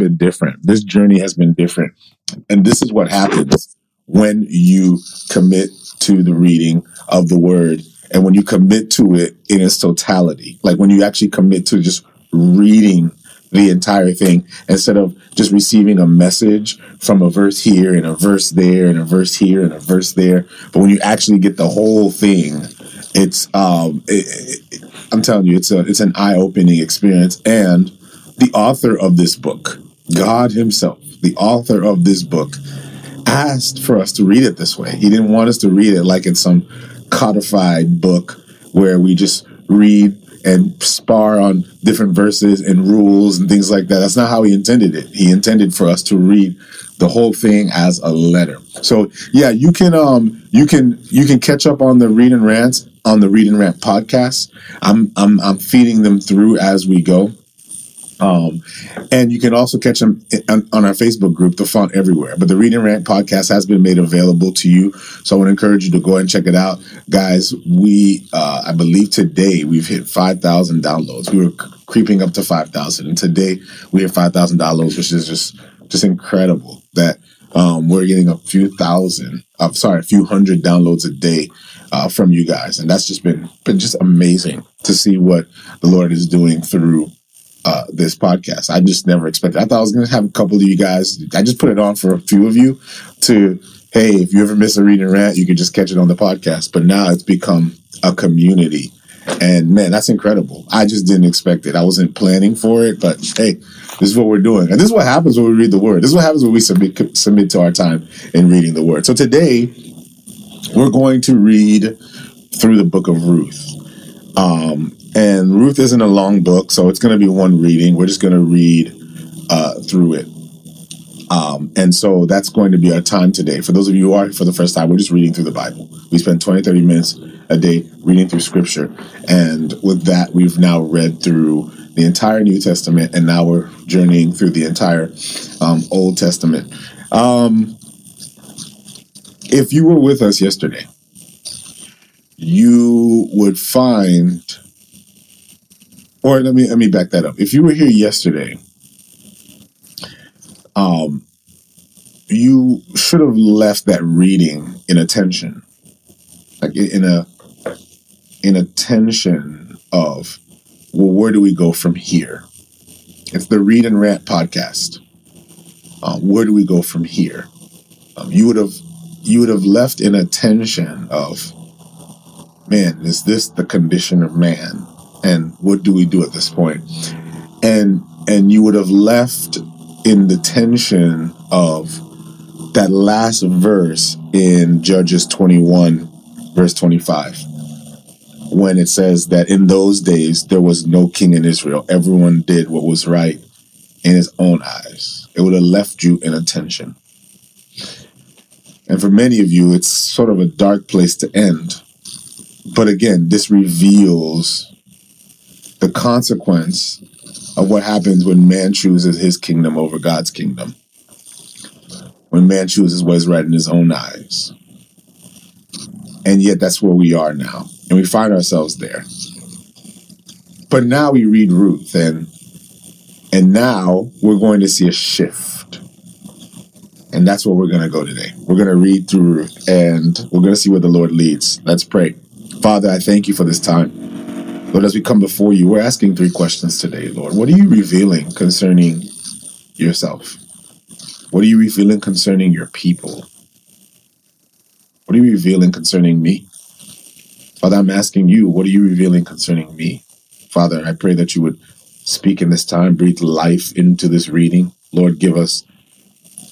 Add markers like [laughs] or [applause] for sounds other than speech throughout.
been different. This journey has been different. And this is what happens when you commit to the reading of the word and when you commit to it in its totality. Like when you actually commit to just reading the entire thing instead of just receiving a message from a verse here and a verse there and a verse here and a verse there. But when you actually get the whole thing, it's um, it, it, I'm telling you, it's a it's an eye opening experience. And the author of this book, God Himself, the author of this book, asked for us to read it this way. He didn't want us to read it like it's some codified book where we just read and spar on different verses and rules and things like that. That's not how he intended it. He intended for us to read the whole thing as a letter. So yeah, you can um you can you can catch up on the read and rants on the read and rant podcast. I'm I'm I'm feeding them through as we go. Um, and you can also catch them on, on, our Facebook group, The Font Everywhere. But the Read and Rant podcast has been made available to you. So I want to encourage you to go and check it out. Guys, we, uh, I believe today we've hit 5,000 downloads. We were creeping up to 5,000. And today we hit 5,000 downloads, which is just, just incredible that um, we're getting a few thousand, uh, sorry, a few hundred downloads a day uh, from you guys. And that's just been, been just amazing to see what the Lord is doing through uh, this podcast. I just never expected. I thought I was going to have a couple of you guys. I just put it on for a few of you to, hey, if you ever miss a reading rant, you can just catch it on the podcast. But now it's become a community. And man, that's incredible. I just didn't expect it. I wasn't planning for it, but hey, this is what we're doing. And this is what happens when we read the word. This is what happens when we submit, submit to our time in reading the word. So today, we're going to read through the book of Ruth. Um, and Ruth isn't a long book, so it's going to be one reading. We're just going to read uh, through it. Um, and so that's going to be our time today. For those of you who are for the first time, we're just reading through the Bible. We spend 20, 30 minutes a day reading through scripture. And with that, we've now read through the entire New Testament, and now we're journeying through the entire um, Old Testament. Um, if you were with us yesterday, you would find or let me let me back that up. If you were here yesterday, um, you should have left that reading in attention, like in a in a tension of, well, where do we go from here? It's the Read and Rant podcast. Um, where do we go from here? Um, you would have you would have left in a tension of, man, is this the condition of man? And what do we do at this point? And and you would have left in the tension of that last verse in Judges 21, verse 25, when it says that in those days there was no king in Israel. Everyone did what was right in his own eyes. It would have left you in a tension. And for many of you, it's sort of a dark place to end. But again, this reveals the consequence of what happens when man chooses his kingdom over God's kingdom. When man chooses what is right in his own eyes. And yet that's where we are now. And we find ourselves there. But now we read Ruth and and now we're going to see a shift. And that's where we're going to go today. We're going to read through Ruth and we're going to see where the Lord leads. Let's pray. Father, I thank you for this time. Lord, as we come before you, we're asking three questions today, Lord. What are you revealing concerning yourself? What are you revealing concerning your people? What are you revealing concerning me? Father, I'm asking you, what are you revealing concerning me? Father, I pray that you would speak in this time, breathe life into this reading. Lord, give us,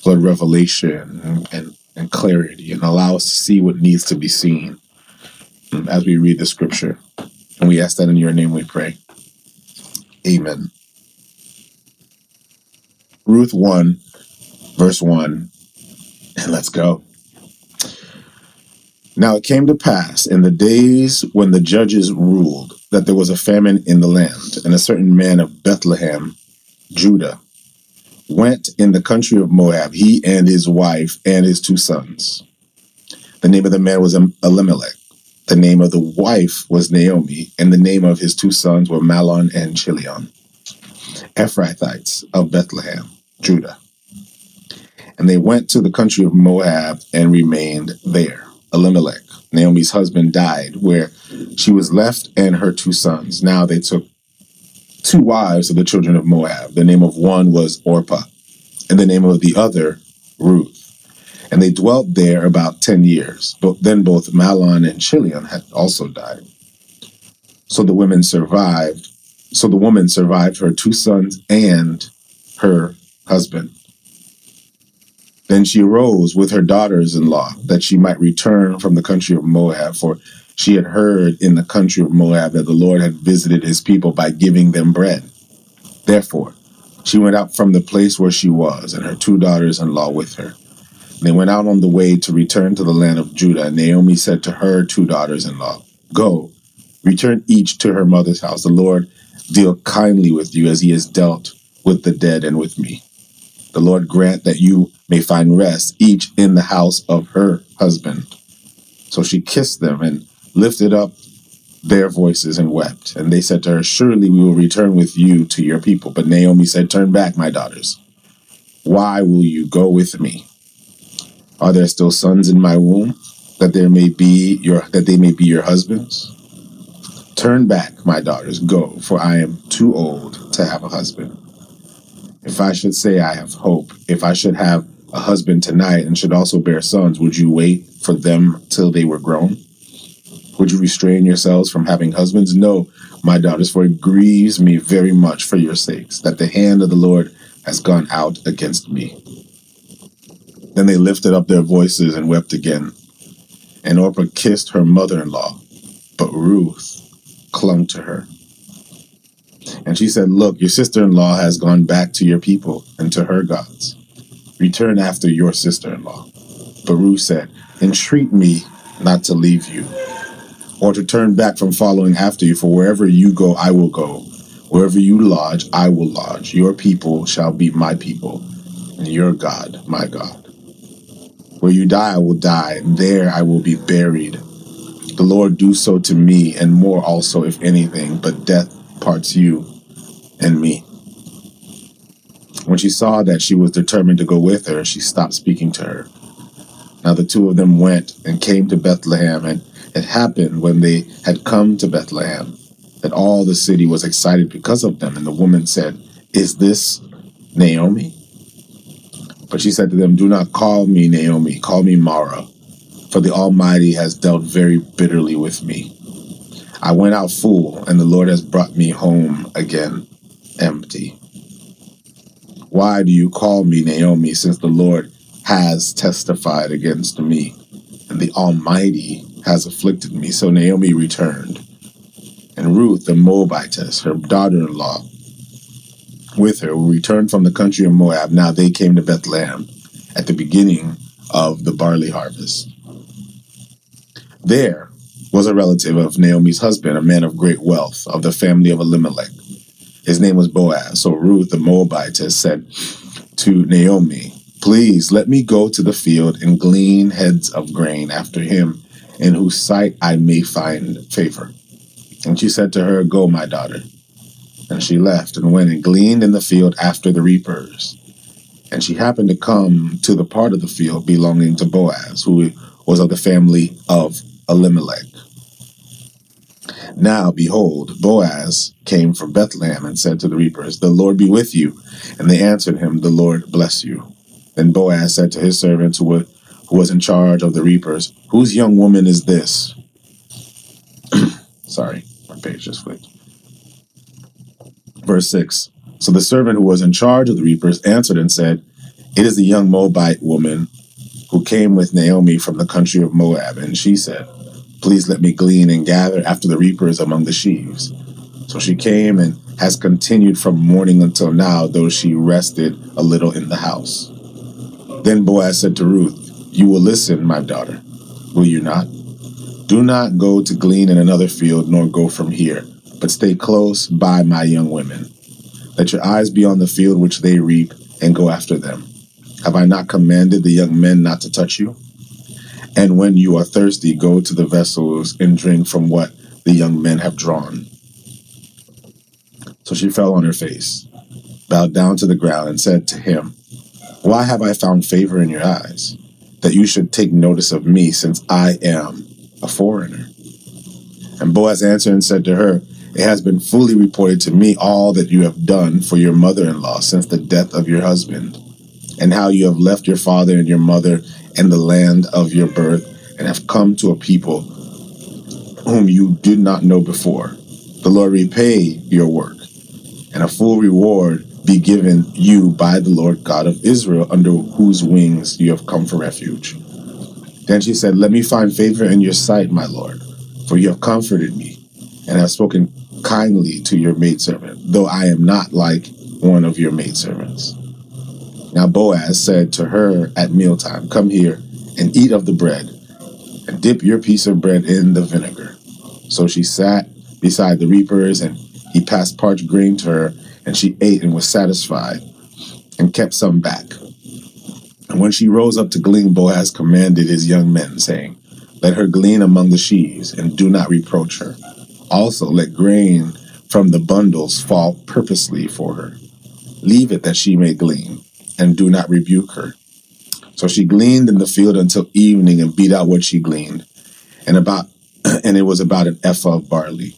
Lord, revelation and, and, and clarity and allow us to see what needs to be seen um, as we read the scripture. And we ask that in your name we pray. Amen. Ruth 1, verse 1, and let's go. Now it came to pass in the days when the judges ruled that there was a famine in the land, and a certain man of Bethlehem, Judah, went in the country of Moab, he and his wife and his two sons. The name of the man was Elimelech the name of the wife was Naomi, and the name of his two sons were Mahlon and Chilion, Ephrathites of Bethlehem. Judah. And they went to the country of Moab and remained there. Elimelech, Naomi's husband, died, where she was left and her two sons. Now they took two wives of the children of Moab. The name of one was Orpah, and the name of the other, Ruth. And they dwelt there about ten years. But then both Mahlon and Chilion had also died. So the women survived. So the woman survived her two sons and her husband. Then she arose with her daughters in law, that she might return from the country of Moab, for she had heard in the country of Moab that the Lord had visited his people by giving them bread. Therefore, she went out from the place where she was, and her two daughters in law with her. They went out on the way to return to the land of Judah, Naomi said to her two daughters in law, Go, return each to her mother's house. The Lord deal kindly with you as he has dealt with the dead and with me. The Lord grant that you may find rest, each in the house of her husband. So she kissed them and lifted up their voices and wept. And they said to her, Surely we will return with you to your people. But Naomi said, Turn back, my daughters. Why will you go with me? Are there still sons in my womb, that there may be your that they may be your husbands? Turn back, my daughters, go, for I am too old to have a husband. If I should say I have hope, if I should have a husband tonight and should also bear sons, would you wait for them till they were grown? Would you restrain yourselves from having husbands? No, my daughters, for it grieves me very much for your sakes that the hand of the Lord has gone out against me. Then they lifted up their voices and wept again. And Orpah kissed her mother in law, but Ruth clung to her. And she said, Look, your sister in law has gone back to your people and to her gods. Return after your sister in law. But Ruth said, Entreat me not to leave you, or to turn back from following after you, for wherever you go, I will go. Wherever you lodge, I will lodge. Your people shall be my people, and your God, my God. Where you die, I will die, there I will be buried. The Lord do so to me, and more also, if anything, but death parts you and me. When she saw that she was determined to go with her, she stopped speaking to her. Now the two of them went and came to Bethlehem, and it happened when they had come to Bethlehem that all the city was excited because of them. And the woman said, Is this Naomi? But she said to them, Do not call me Naomi, call me Mara, for the Almighty has dealt very bitterly with me. I went out full, and the Lord has brought me home again empty. Why do you call me Naomi, since the Lord has testified against me, and the Almighty has afflicted me? So Naomi returned, and Ruth the Moabitess, her daughter in law, with her, who returned from the country of Moab. Now they came to Bethlehem at the beginning of the barley harvest. There was a relative of Naomi's husband, a man of great wealth, of the family of Elimelech. His name was Boaz. So Ruth the Moabitess said to Naomi, Please let me go to the field and glean heads of grain after him, in whose sight I may find favor. And she said to her, Go, my daughter. And she left and went and gleaned in the field after the reapers. And she happened to come to the part of the field belonging to Boaz, who was of the family of Elimelech. Now, behold, Boaz came from Bethlehem and said to the reapers, The Lord be with you. And they answered him, The Lord bless you. Then Boaz said to his servant who was in charge of the reapers, Whose young woman is this? [clears throat] Sorry, my page just flipped. Verse 6 So the servant who was in charge of the reapers answered and said, It is the young Moabite woman who came with Naomi from the country of Moab. And she said, Please let me glean and gather after the reapers among the sheaves. So she came and has continued from morning until now, though she rested a little in the house. Then Boaz said to Ruth, You will listen, my daughter, will you not? Do not go to glean in another field, nor go from here, but stay close by my young women. Let your eyes be on the field which they reap, and go after them. Have I not commanded the young men not to touch you? And when you are thirsty, go to the vessels and drink from what the young men have drawn. So she fell on her face. bowed down to the ground, and said to him, Why have I found favor in your eyes, that you should take notice of me, since I am a foreigner? And Boaz answered and said to her, It has been fully reported to me all that you have done for your mother in law since the death of your husband, and how you have left your father and your mother and the land of your birth, and have come to a people whom you did not know before. The Lord repay your work, and a full reward be given you by the Lord God of Israel, under whose wings you have come for refuge. Then she said, Let me find favor in your sight, my Lord, for you have comforted me, and have spoken kindly to your maidservant, though I am not like one of your maidservants. Now Boaz said to her at mealtime, Come here and eat of the bread, and dip your piece of bread in the vinegar. So she sat beside the reapers, and he passed parched grain to her, and she ate and was satisfied, and kept some back. And when she rose up to glean, Boaz commanded his young men, saying, Let her glean among the sheaves, and do not reproach her. Also let grain from the bundles fall purposely for her. Leave it that she may glean, and do not rebuke her. So she gleaned in the field until evening and beat out what she gleaned, and about [clears throat] and it was about an ephah of barley.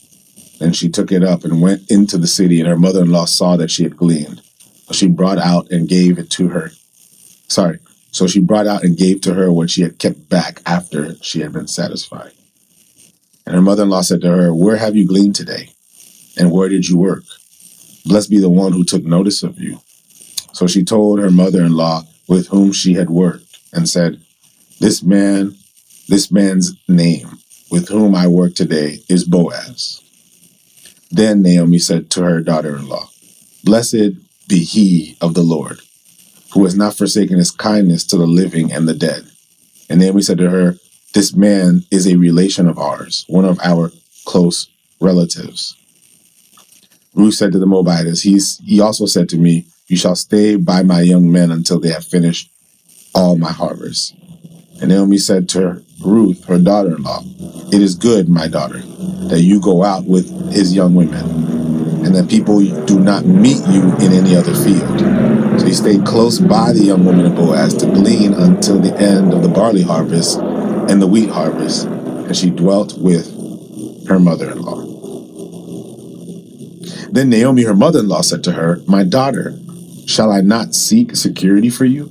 Then she took it up and went into the city, and her mother-in-law saw that she had gleaned. So she brought out and gave it to her. Sorry. So she brought out and gave to her what she had kept back after she had been satisfied. And her mother-in-law said to her, Where have you gleaned today? And where did you work? Blessed be the one who took notice of you. So she told her mother-in-law with whom she had worked, and said, This man, this man's name, with whom I work today, is Boaz. Then Naomi said to her daughter in law, Blessed be he of the Lord, who has not forsaken his kindness to the living and the dead. And Naomi said to her, This man is a relation of ours, one of our close relatives. Ruth said to the Moabites, He's, He also said to me, You shall stay by my young men until they have finished all my harvest. And Naomi said to Ruth, her daughter in law, It is good, my daughter, that you go out with his young women, and that people do not meet you in any other field. So he stayed close by the young woman of Boaz to glean until the end of the barley harvest and the wheat harvest, and she dwelt with her mother in law. Then Naomi, her mother in law, said to her, My daughter, shall I not seek security for you,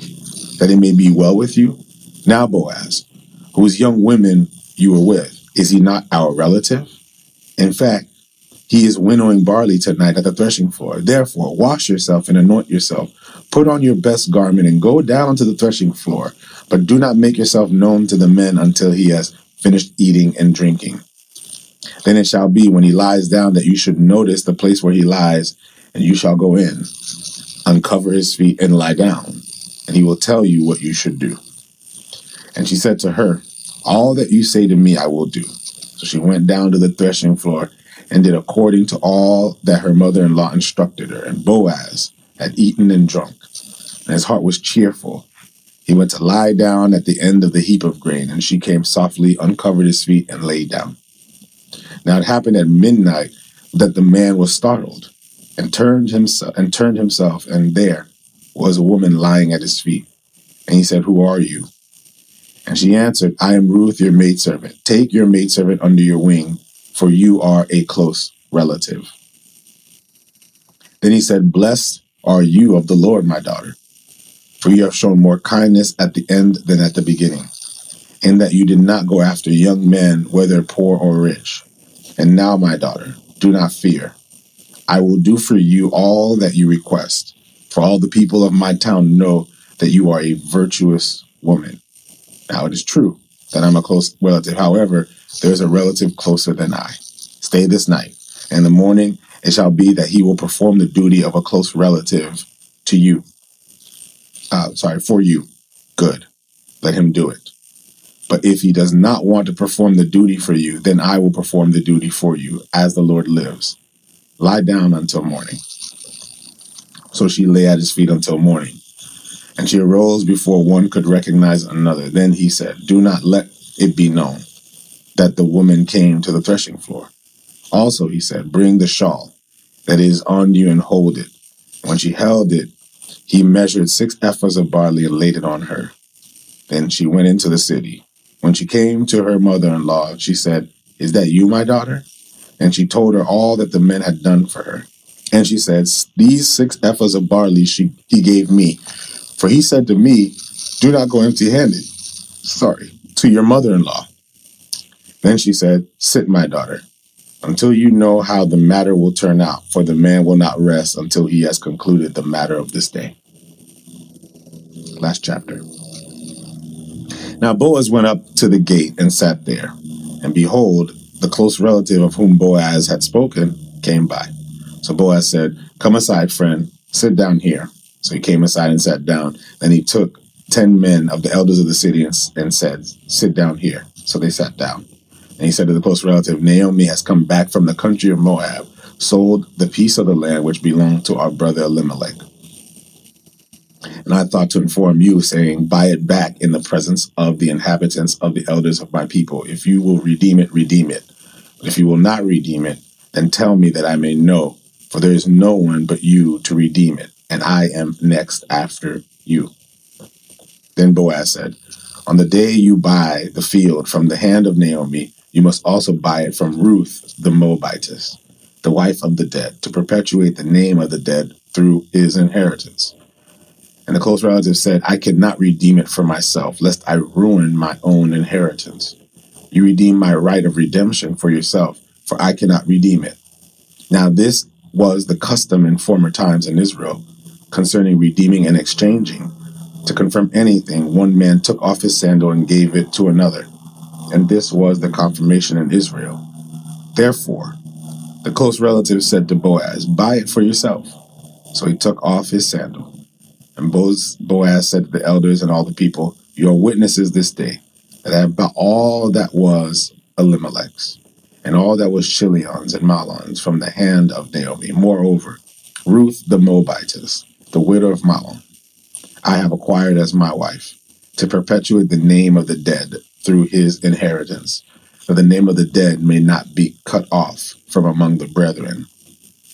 that it may be well with you? Now, Boaz, whose young women you were with, is he not our relative? In fact, he is winnowing barley tonight at the threshing floor. Therefore, wash yourself and anoint yourself. Put on your best garment and go down to the threshing floor. But do not make yourself known to the men until he has finished eating and drinking. Then it shall be when he lies down that you should notice the place where he lies, and you shall go in, uncover his feet, and lie down, and he will tell you what you should do. And she said to her, All that you say to me, I will do. So she went down to the threshing floor and did according to all that her mother in law instructed her. And Boaz had eaten and drunk, and his heart was cheerful. He went to lie down at the end of the heap of grain, and she came softly, uncovered his feet, and lay down. Now it happened at midnight that the man was startled and turned himself and turned himself, and there was a woman lying at his feet. And he said, Who are you? And she answered, I am Ruth, your maidservant. Take your maidservant under your wing, for you are a close relative. Then he said, Blessed are you of the Lord, my daughter, for you have shown more kindness at the end than at the beginning, in that you did not go after young men, whether poor or rich. And now, my daughter, do not fear. I will do for you all that you request, for all the people of my town know that you are a virtuous woman. Now, it is true that I'm a close relative. However, there is a relative closer than I. Stay this night. In the morning, it shall be that he will perform the duty of a close relative to you. Uh, sorry, for you. Good. Let him do it. But if he does not want to perform the duty for you, then I will perform the duty for you, as the Lord lives. Lie down until morning. So she lay at his feet until morning. And she arose before one could recognize another. Then he said, Do not let it be known that the woman came to the threshing floor. Also, he said, Bring the shawl that is on you and hold it. When she held it, he measured six ephahs of barley and laid it on her. Then she went into the city. When she came to her mother in law, she said, Is that you, my daughter? And she told her all that the men had done for her. And she said, These six ephahs of barley she, he gave me. For he said to me, Do not go empty handed. Sorry, to your mother in law. Then she said, Sit, my daughter, until you know how the matter will turn out, for the man will not rest until he has concluded the matter of this day. Last chapter. Now Boaz went up to the gate and sat there. And behold, the close relative of whom Boaz had spoken came by. So Boaz said, Come aside, friend, sit down here. So he came aside and sat down. Then he took ten men of the elders of the city and, and said, Sit down here. So they sat down. And he said to the close relative, Naomi has come back from the country of Moab, sold the piece of the land which belonged to our brother Elimelech. And I thought to inform you, saying, Buy it back in the presence of the inhabitants of the elders of my people. If you will redeem it, redeem it. But if you will not redeem it, then tell me that I may know, for there is no one but you to redeem it, and I am next after you. Then Boaz said, On the day you buy the field from the hand of Naomi, you must also buy it from Ruth the Moabitess, the wife of the dead, to perpetuate the name of the dead through his inheritance. And the close relative said, I cannot redeem it for myself, lest I ruin my own inheritance. You redeem my right of redemption for yourself, for I cannot redeem it. Now, this was the custom in former times in Israel concerning redeeming and exchanging. To confirm anything, one man took off his sandal and gave it to another. And this was the confirmation in Israel. Therefore, the close relative said to Boaz, Buy it for yourself. So he took off his sandal. And Boaz, said to the elders and all the people, Your witnesses this day that I have bought all that was Elimelech's, and all that was Chilion's and Mahlon's from the hand of Naomi. Moreover, Ruth the Moabitess, the widow of Mahlon, I have acquired as my wife, to perpetuate the name of the dead through his inheritance, that the name of the dead may not be cut off from among the brethren,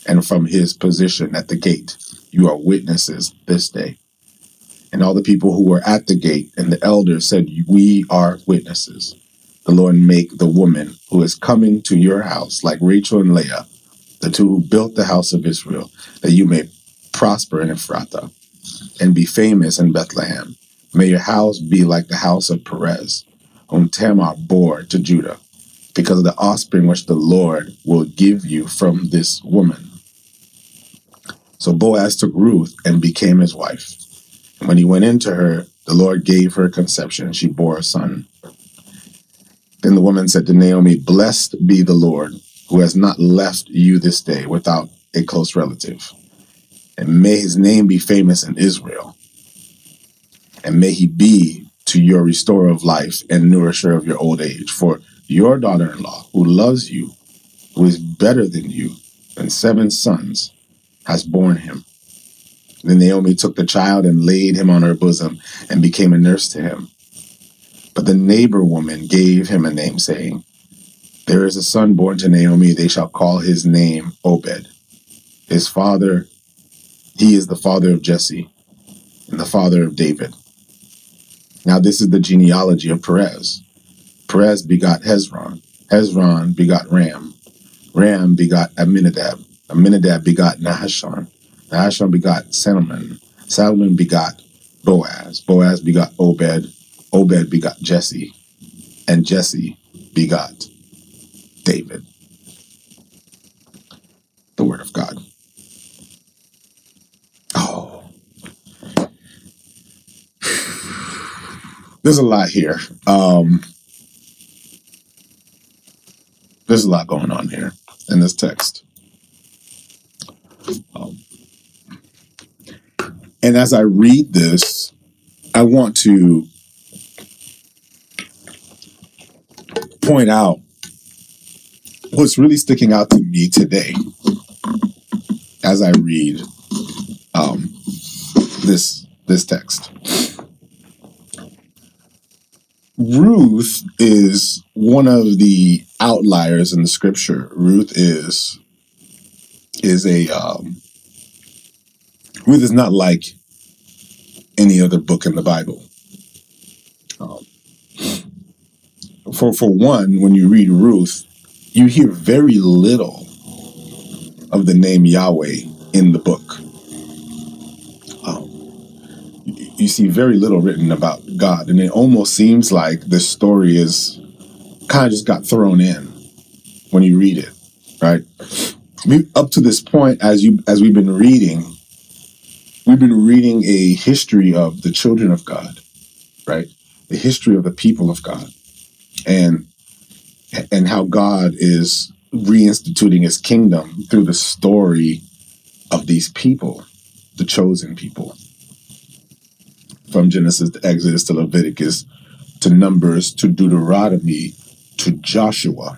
and from his position at the gate. You are witnesses this day. And all the people who were at the gate and the elders said, We are witnesses. The Lord make the woman who is coming to your house like Rachel and Leah, the two who built the house of Israel, that you may prosper in Ephrathah and be famous in Bethlehem. May your house be like the house of Perez, whom Tamar bore to Judah, because of the offspring which the Lord will give you from this woman. So Boaz took Ruth and became his wife. And when he went into her, the Lord gave her conception, and she bore a son. Then the woman said to Naomi, Blessed be the Lord, who has not left you this day without a close relative. And may his name be famous in Israel. And may he be to your restorer of life and nourisher of your old age. For your daughter in law, who loves you, who is better than you, and seven sons, has borne him. Then Naomi took the child and laid him on her bosom and became a nurse to him. But the neighbor woman gave him a name, saying, There is a son born to Naomi, they shall call his name Obed. His father, he is the father of Jesse and the father of David. Now this is the genealogy of Perez. Perez begot Hezron. Hezron begot Ram. Ram begot Amminadab. Amminadab begot Nahashon. Nahashon begot Salmon. Salmon begot Boaz. Boaz begot Obed. Obed begot Jesse. And Jesse begot David. The Word of God. Oh. There's a lot here. Um, there's a lot going on here in this text. Um, and as I read this, I want to point out what's really sticking out to me today as I read um, this this text. Ruth is one of the outliers in the scripture. Ruth is is a um, Ruth is not like any other book in the Bible. Um, for for one, when you read Ruth, you hear very little of the name Yahweh in the book. Um, you see very little written about God, and it almost seems like this story is kind of just got thrown in when you read it, right? Up to this point, as you as we've been reading, we've been reading a history of the children of God, right? The history of the people of God, and and how God is reinstituting His kingdom through the story of these people, the chosen people, from Genesis to Exodus to Leviticus to Numbers to Deuteronomy to Joshua.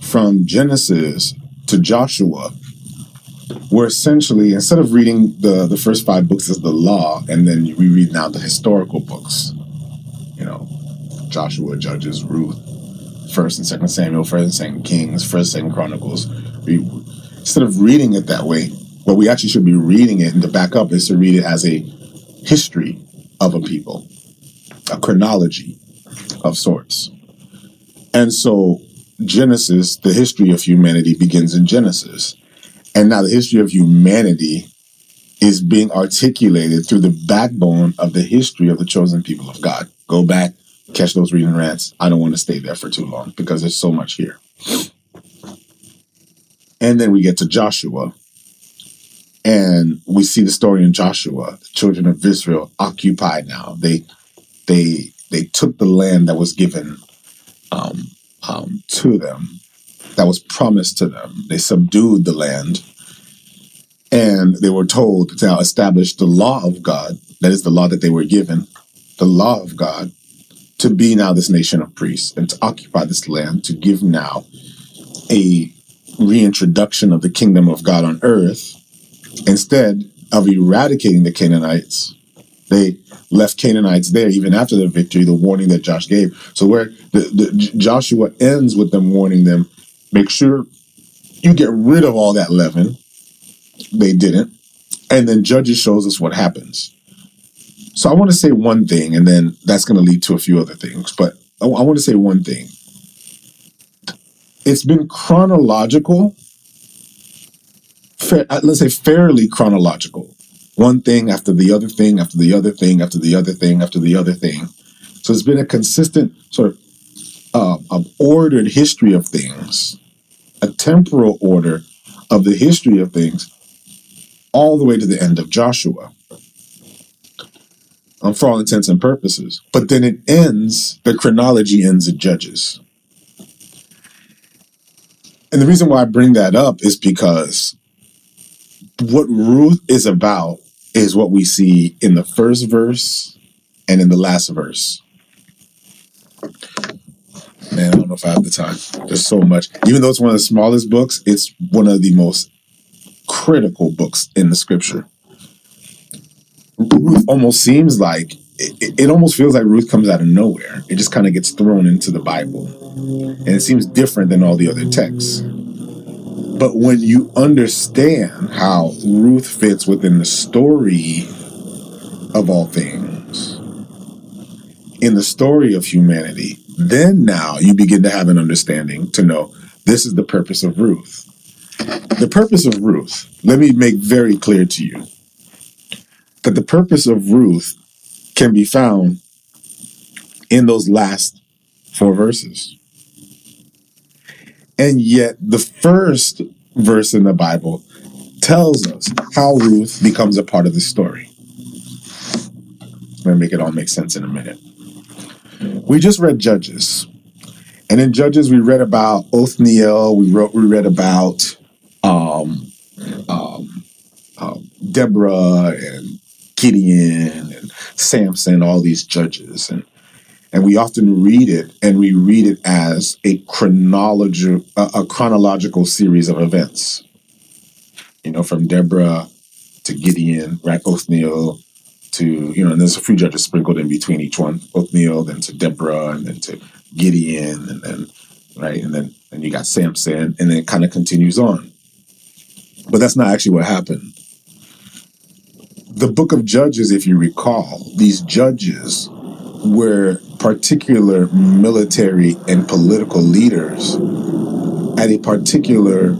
From Genesis to Joshua, we're essentially, instead of reading the, the first five books as the law, and then we read now the historical books, you know, Joshua, Judges, Ruth, First and Second Samuel, First and Second Kings, First and Second Chronicles. We, instead of reading it that way, what we actually should be reading it and to back up is to read it as a history of a people, a chronology of sorts. And so Genesis, the history of humanity begins in Genesis. And now the history of humanity is being articulated through the backbone of the history of the chosen people of God. Go back, catch those reading rants. I don't want to stay there for too long because there's so much here. And then we get to Joshua. And we see the story in Joshua. The children of Israel occupied now. They they they took the land that was given um, um, to them, that was promised to them. They subdued the land, and they were told to now establish the law of God. That is the law that they were given, the law of God, to be now this nation of priests and to occupy this land, to give now a reintroduction of the kingdom of God on earth instead of eradicating the Canaanites. They left Canaanites there even after the victory, the warning that Josh gave. So where the, the Joshua ends with them warning them, make sure you get rid of all that leaven. They didn't. And then Judges shows us what happens. So I want to say one thing, and then that's going to lead to a few other things. But I, I want to say one thing. It's been chronological, fair, let's say fairly chronological one thing after the other thing after the other thing after the other thing after the other thing. So it's been a consistent sort of uh, ordered history of things, a temporal order of the history of things, all the way to the end of Joshua. Um, for all intents and purposes. But then it ends, the chronology ends in Judges. And the reason why I bring that up is because what Ruth is about is what we see in the first verse and in the last verse. Man, I don't know if I have the time. There's so much. Even though it's one of the smallest books, it's one of the most critical books in the scripture. Ruth almost seems like it, it almost feels like Ruth comes out of nowhere. It just kind of gets thrown into the Bible. And it seems different than all the other texts. But when you understand how Ruth fits within the story of all things, in the story of humanity, then now you begin to have an understanding to know this is the purpose of Ruth. The purpose of Ruth, let me make very clear to you that the purpose of Ruth can be found in those last four verses. And yet, the first verse in the Bible tells us how Ruth becomes a part of the story. I'm going to make it all make sense in a minute. We just read Judges. And in Judges, we read about Othniel. We wrote, we read about um, um, um, Deborah and Gideon and Samson, all these judges. And and we often read it and we read it as a chronological a, a chronological series of events. You know from deborah to gideon right? Othniel to you know and there's a few judges sprinkled in between each one. Othniel then to deborah and then to gideon and then right? And then and you got samson and then it kind of continues on. But that's not actually what happened. The book of Judges, if you recall, these judges were particular military and political leaders at a particular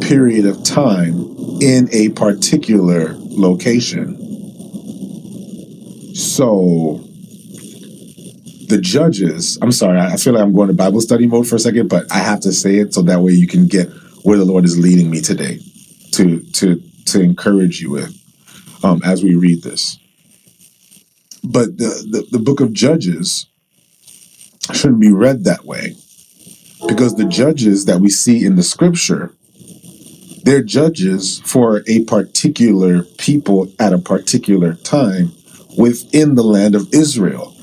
period of time in a particular location. So the judges, I'm sorry, I feel like I'm going to Bible study mode for a second, but I have to say it so that way you can get where the Lord is leading me today to to to encourage you with um, as we read this. But the, the, the book of Judges shouldn't be read that way because the judges that we see in the scripture they're judges for a particular people at a particular time within the land of Israel.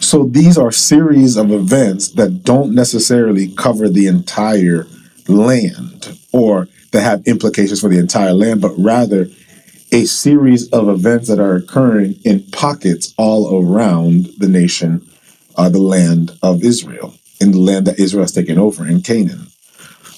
So these are series of events that don't necessarily cover the entire land or that have implications for the entire land, but rather a series of events that are occurring in pockets all around the nation, uh, the land of Israel, in the land that Israel has taken over in Canaan.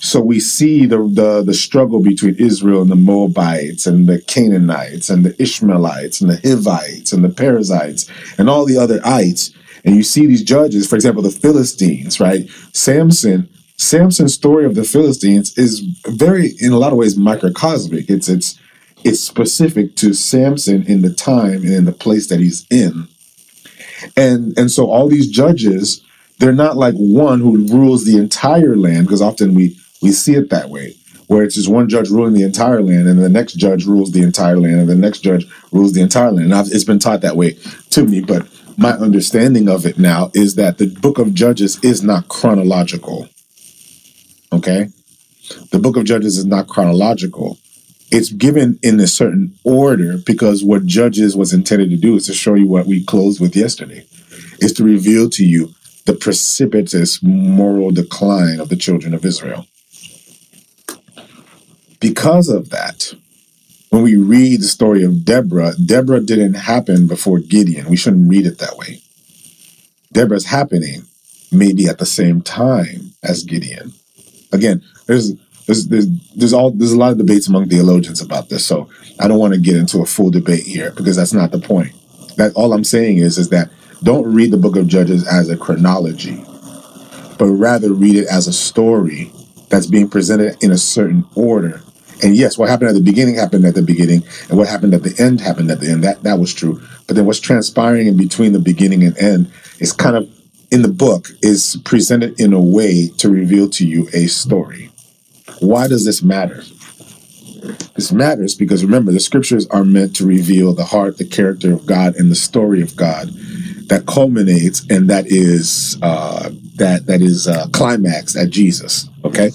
So we see the, the the struggle between Israel and the Moabites and the Canaanites and the Ishmaelites and the Hivites and the Perizzites and all the other ites. And you see these judges, for example, the Philistines, right? Samson, Samson's story of the Philistines is very, in a lot of ways, microcosmic. It's it's it's specific to Samson in the time and in the place that he's in. And and so all these judges, they're not like one who rules the entire land, because often we we see it that way, where it's just one judge ruling the entire land, and the next judge rules the entire land, and the next judge rules the entire land. And it's been taught that way to me, but my understanding of it now is that the book of Judges is not chronological. Okay? The book of Judges is not chronological. It's given in a certain order because what Judges was intended to do is to show you what we closed with yesterday, is to reveal to you the precipitous moral decline of the children of Israel. Because of that, when we read the story of Deborah, Deborah didn't happen before Gideon. We shouldn't read it that way. Deborah's happening maybe at the same time as Gideon. Again, there's there's there's there's all there's a lot of debates among theologians about this, so I don't want to get into a full debate here because that's not the point. That all I'm saying is is that don't read the book of Judges as a chronology, but rather read it as a story that's being presented in a certain order and yes, what happened at the beginning happened at the beginning, and what happened at the end happened at the end. That that was true. But then what's transpiring in between the beginning and end is kind of in the book is presented in a way to reveal to you a story. Why does this matter? This matters because remember, the scriptures are meant to reveal the heart, the character of God, and the story of God that culminates and that is uh, that that is uh, climaxed at Jesus. Okay,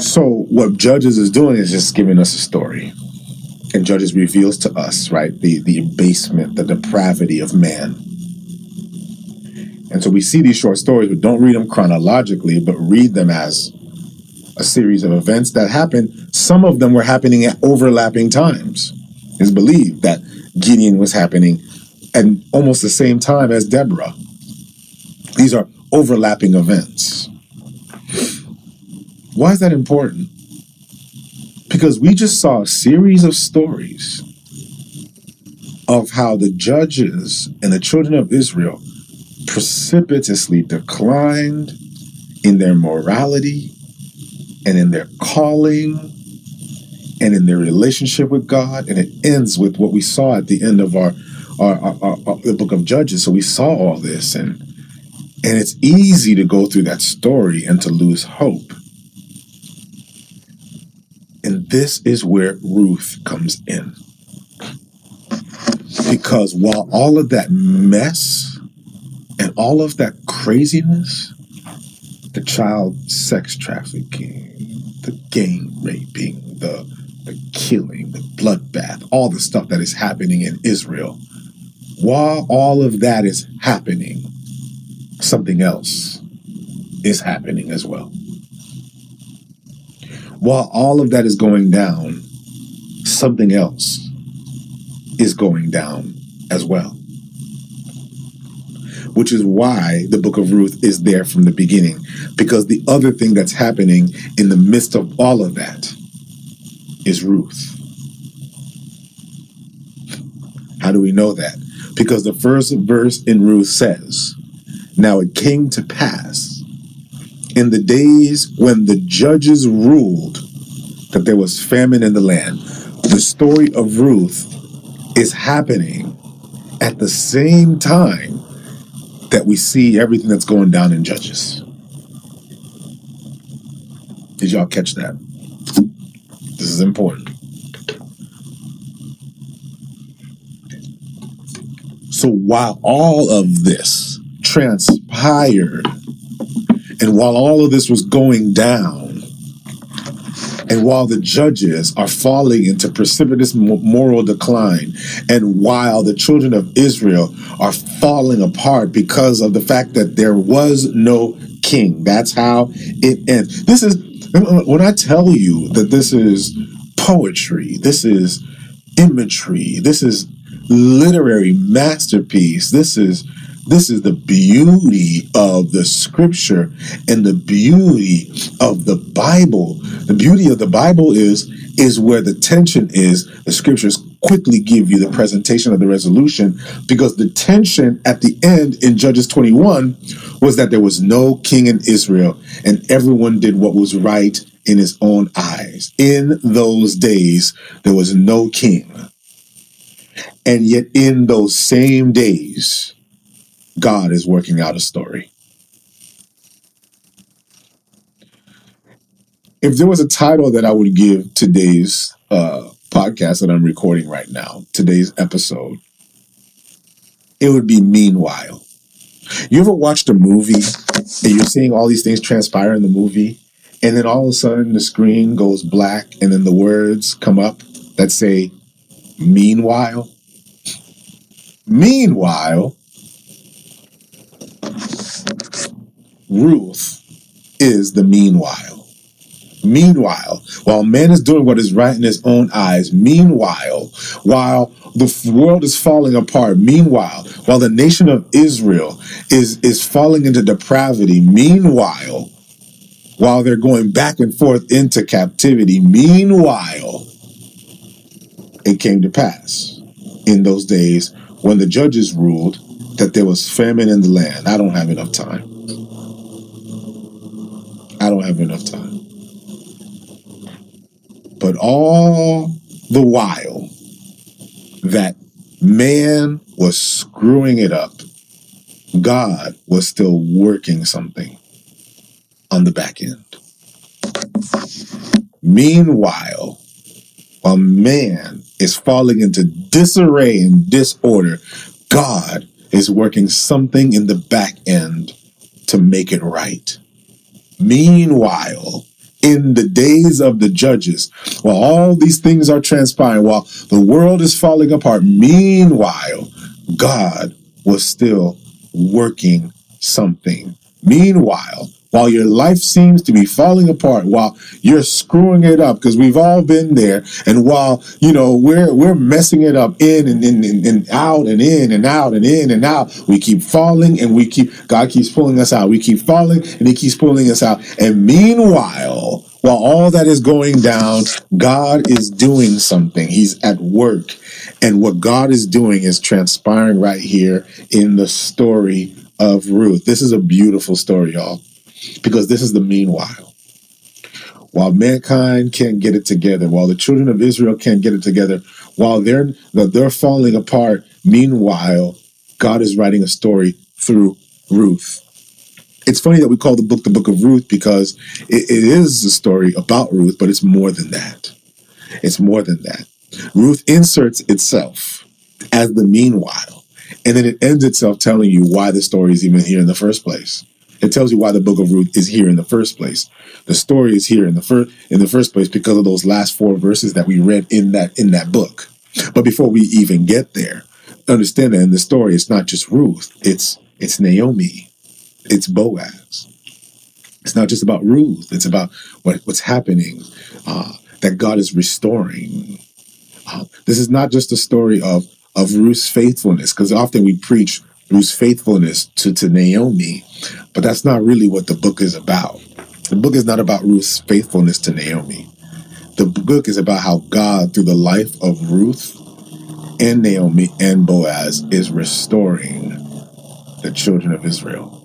so what Judges is doing is just giving us a story. And Judges reveals to us, right, the, the abasement, the depravity of man. And so we see these short stories, but don't read them chronologically, but read them as a series of events that happened. Some of them were happening at overlapping times. It's believed that Gideon was happening at almost the same time as Deborah. These are overlapping events. Why is that important? Because we just saw a series of stories of how the judges and the children of Israel precipitously declined in their morality and in their calling and in their relationship with God. And it ends with what we saw at the end of our, our, our, our, our the book of Judges. So we saw all this and and it's easy to go through that story and to lose hope. And this is where Ruth comes in. Because while all of that mess and all of that craziness, the child sex trafficking, the gang raping, the, the killing, the bloodbath, all the stuff that is happening in Israel, while all of that is happening, something else is happening as well while all of that is going down, something else is going down as well. Which is why the book of Ruth is there from the beginning, because the other thing that's happening in the midst of all of that is Ruth. How do we know that? Because the first verse in Ruth says, Now it came to pass in the days when the judges ruled that there was famine in the land. The story of Ruth is happening at the same time that we see everything that's going down in Judges. Did y'all catch that? This is important. So while all of this transpired, and while all of this was going down, and while the judges are falling into precipitous moral decline, and while the children of Israel are falling apart because of the fact that there was no king, that's how it ends. This is when I tell you that this is poetry, this is imagery, this is literary masterpiece, this is this is the beauty of the scripture and the beauty of the Bible. The beauty of the Bible is is where the tension is. The scriptures quickly give you the presentation of the resolution because the tension at the end in Judges 21 was that there was no king in Israel and everyone did what was right in his own eyes. In those days, there was no king. And yet, in those same days, God is working out a story. If there was a title that I would give today's uh, podcast that I'm recording right now, today's episode, it would be Meanwhile. You ever watched a movie and you're seeing all these things transpire in the movie, and then all of a sudden the screen goes black, and then the words come up that say, Meanwhile? Meanwhile, Ruth is the meanwhile. Meanwhile, while man is doing what is right in his own eyes, meanwhile, while the world is falling apart, meanwhile, while the nation of Israel is, is falling into depravity, meanwhile, while they're going back and forth into captivity, meanwhile, it came to pass in those days when the judges ruled that there was famine in the land. I don't have enough time. I don't have enough time. But all the while that man was screwing it up, God was still working something on the back end. Meanwhile, while man is falling into disarray and disorder, God is working something in the back end to make it right. Meanwhile, in the days of the judges, while all these things are transpiring, while the world is falling apart, meanwhile, God was still working something. Meanwhile, while your life seems to be falling apart, while you're screwing it up, because we've all been there, and while you know we're we're messing it up in and in and, and out and in and out and in and out, we keep falling and we keep God keeps pulling us out. We keep falling and He keeps pulling us out. And meanwhile, while all that is going down, God is doing something. He's at work. And what God is doing is transpiring right here in the story of Ruth. This is a beautiful story, y'all because this is the meanwhile. While mankind can't get it together, while the children of Israel can't get it together, while they're they're falling apart, meanwhile, God is writing a story through Ruth. It's funny that we call the book the book of Ruth because it, it is a story about Ruth, but it's more than that. It's more than that. Ruth inserts itself as the meanwhile, and then it ends itself telling you why the story is even here in the first place. It tells you why the book of Ruth is here in the first place. The story is here in the first in the first place because of those last four verses that we read in that in that book. But before we even get there, understand that in the story, it's not just Ruth. It's it's Naomi. It's Boaz. It's not just about Ruth. It's about what, what's happening. Uh, that God is restoring. Uh, this is not just a story of of Ruth's faithfulness, because often we preach Ruth's faithfulness to, to Naomi. But that's not really what the book is about. The book is not about Ruth's faithfulness to Naomi. The book is about how God, through the life of Ruth, and Naomi and Boaz is restoring the children of Israel.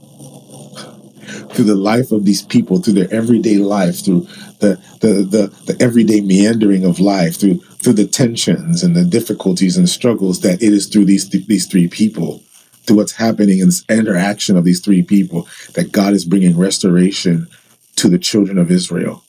Through the life of these people, through their everyday life, through the, the, the, the everyday meandering of life, through through the tensions and the difficulties and struggles that it is through these th- these three people, through what's happening in this interaction of these three people, that God is bringing restoration to the children of Israel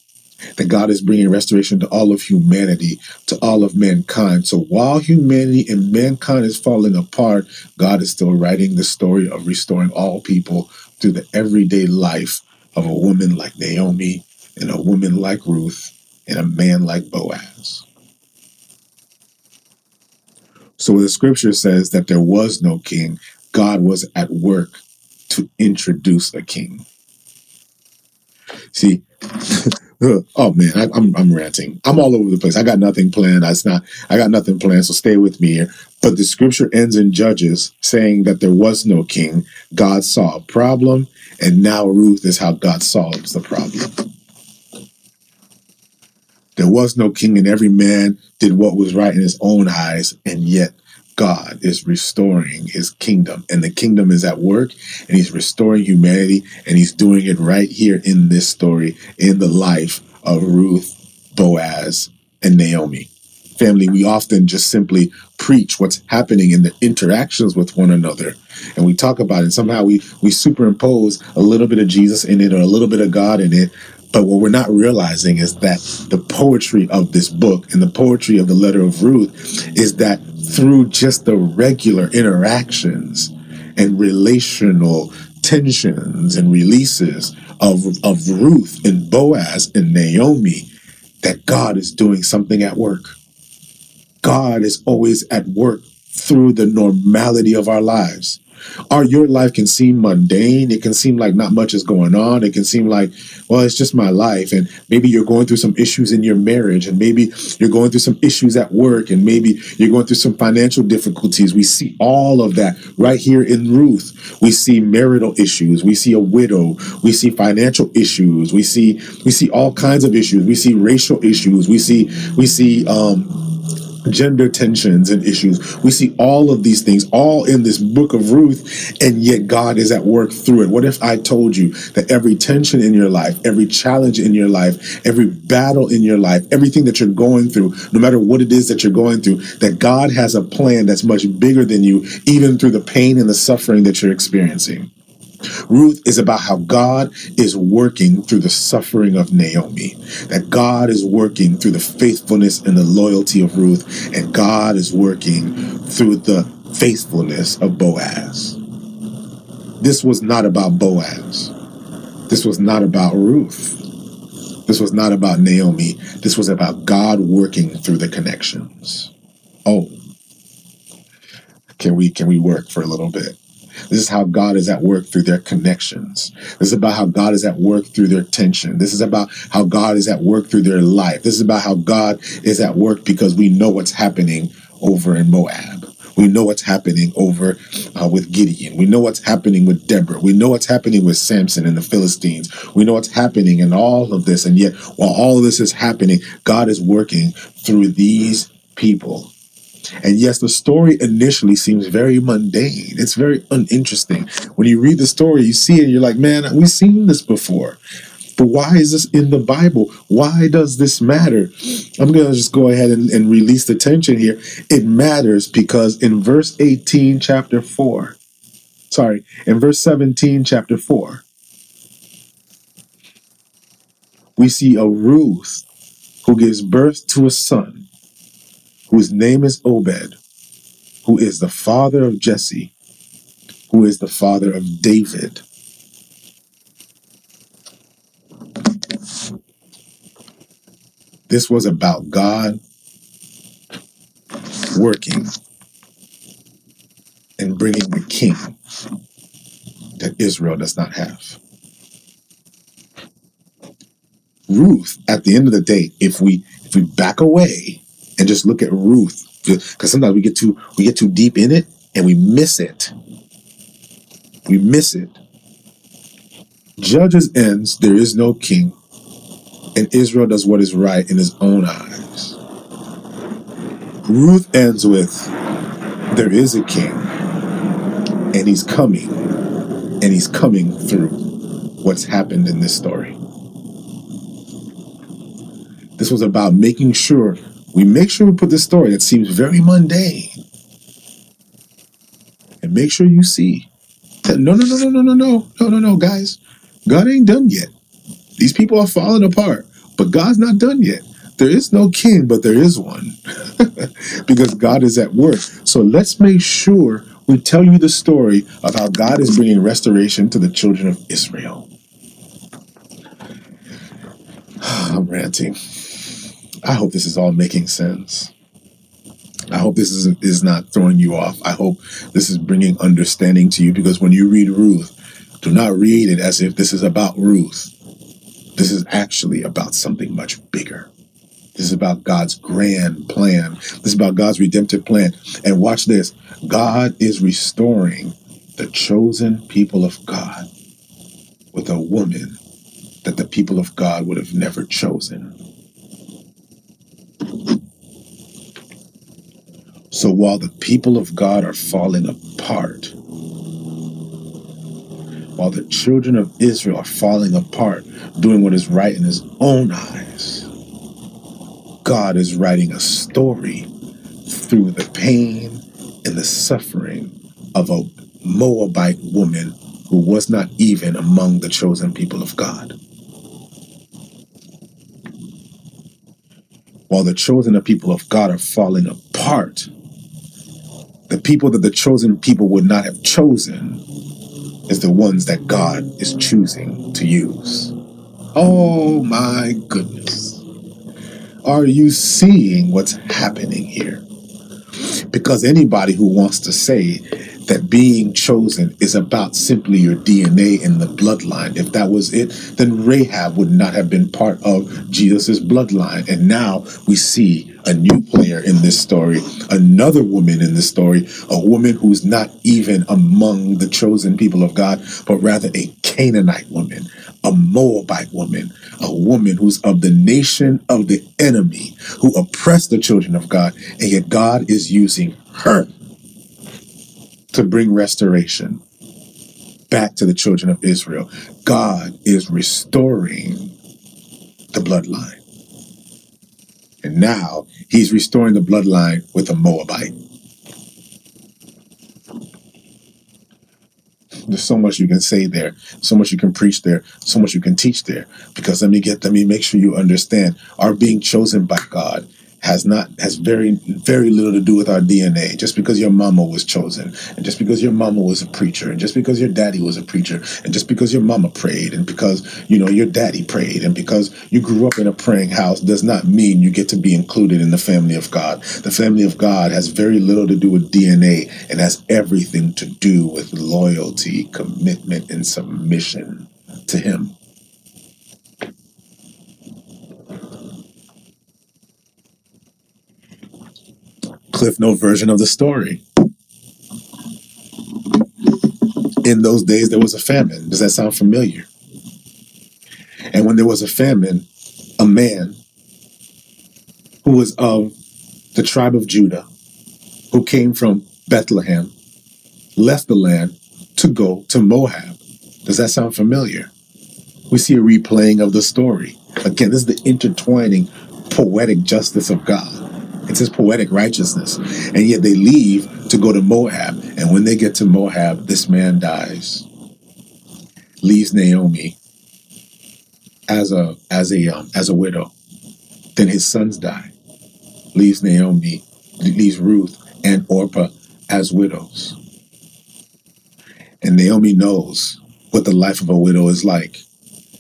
that God is bringing restoration to all of humanity, to all of mankind. So while humanity and mankind is falling apart, God is still writing the story of restoring all people through the everyday life of a woman like Naomi and a woman like Ruth and a man like Boaz. So when the scripture says that there was no king, God was at work to introduce a king. See, [laughs] oh man, I, am I'm, I'm ranting. I'm all over the place. I got nothing planned. That's not. I got nothing planned. So stay with me here. But the scripture ends in Judges saying that there was no king. God saw a problem, and now Ruth is how God solves the problem. There was no king, and every man did what was right in his own eyes, and yet God is restoring his kingdom, and the kingdom is at work, and he's restoring humanity, and he's doing it right here in this story, in the life of Ruth, Boaz, and Naomi. Family, we often just simply preach what's happening in the interactions with one another. And we talk about it. Somehow we, we superimpose a little bit of Jesus in it or a little bit of God in it. But what we're not realizing is that the poetry of this book and the poetry of the letter of Ruth is that through just the regular interactions and relational tensions and releases of, of Ruth and Boaz and Naomi that God is doing something at work. God is always at work through the normality of our lives or your life can seem mundane. It can seem like not much is going on. It can seem like, well, it's just my life. And maybe you're going through some issues in your marriage, and maybe you're going through some issues at work, and maybe you're going through some financial difficulties. We see all of that right here in Ruth. We see marital issues. We see a widow. We see financial issues. We see we see all kinds of issues. We see racial issues. We see we see um gender tensions and issues. We see all of these things all in this book of Ruth, and yet God is at work through it. What if I told you that every tension in your life, every challenge in your life, every battle in your life, everything that you're going through, no matter what it is that you're going through, that God has a plan that's much bigger than you, even through the pain and the suffering that you're experiencing? Ruth is about how God is working through the suffering of Naomi, that God is working through the faithfulness and the loyalty of Ruth, and God is working through the faithfulness of Boaz. This was not about Boaz. This was not about Ruth. This was not about Naomi. This was about God working through the connections. Oh, can we can we work for a little bit? This is how God is at work through their connections. This is about how God is at work through their tension. This is about how God is at work through their life. This is about how God is at work because we know what's happening over in Moab. We know what's happening over uh, with Gideon. We know what's happening with Deborah. We know what's happening with Samson and the Philistines. We know what's happening in all of this. And yet, while all of this is happening, God is working through these people and yes, the story initially seems very mundane. It's very uninteresting. When you read the story, you see it, and you're like, man, we've seen this before. But why is this in the Bible? Why does this matter? I'm going to just go ahead and, and release the tension here. It matters because in verse 18, chapter 4, sorry, in verse 17, chapter 4, we see a Ruth who gives birth to a son whose name is Obed, who is the father of Jesse, who is the father of David. This was about God working and bringing the king that Israel does not have. Ruth, at the end of the day, if we if we back away and just look at Ruth because sometimes we get too we get too deep in it and we miss it. We miss it. Judges ends, there is no king, and Israel does what is right in his own eyes. Ruth ends with, there is a king, and he's coming, and he's coming through what's happened in this story. This was about making sure we make sure we put this story that seems very mundane and make sure you see that no, no, no, no, no, no, no, no, no, no, guys. God ain't done yet. These people are falling apart, but God's not done yet. There is no king, but there is one because God is at work. So let's make sure we tell you the story of how God is bringing restoration to the children of Israel. I'm ranting. I hope this is all making sense. I hope this is is not throwing you off. I hope this is bringing understanding to you because when you read Ruth, do not read it as if this is about Ruth. This is actually about something much bigger. This is about God's grand plan. This is about God's redemptive plan. And watch this God is restoring the chosen people of God with a woman that the people of God would have never chosen. So while the people of God are falling apart, while the children of Israel are falling apart, doing what is right in his own eyes, God is writing a story through the pain and the suffering of a Moabite woman who was not even among the chosen people of God. The chosen people of God are falling apart, the people that the chosen people would not have chosen is the ones that God is choosing to use. Oh my goodness. Are you seeing what's happening here? Because anybody who wants to say that being chosen is about simply your DNA and the bloodline. If that was it, then Rahab would not have been part of Jesus' bloodline. And now we see a new player in this story, another woman in this story, a woman who's not even among the chosen people of God, but rather a Canaanite woman, a Moabite woman, a woman who's of the nation of the enemy, who oppressed the children of God, and yet God is using her to bring restoration back to the children of Israel. God is restoring the bloodline. And now he's restoring the bloodline with a Moabite. There's so much you can say there, so much you can preach there, so much you can teach there. Because let me get, let me make sure you understand our being chosen by God has not has very very little to do with our DNA. Just because your mama was chosen, and just because your mama was a preacher, and just because your daddy was a preacher, and just because your mama prayed, and because you know your daddy prayed, and because you grew up in a praying house, does not mean you get to be included in the family of God. The family of God has very little to do with DNA, and has everything to do with loyalty, commitment, and submission to Him. Cliff Note version of the story. In those days, there was a famine. Does that sound familiar? And when there was a famine, a man who was of the tribe of Judah, who came from Bethlehem, left the land to go to Moab. Does that sound familiar? We see a replaying of the story. Again, this is the intertwining poetic justice of God. It's his poetic righteousness. And yet they leave to go to Moab. And when they get to Moab, this man dies. Leaves Naomi as a as a um, as a widow. Then his sons die. Leaves Naomi, leaves Ruth and Orpah as widows. And Naomi knows what the life of a widow is like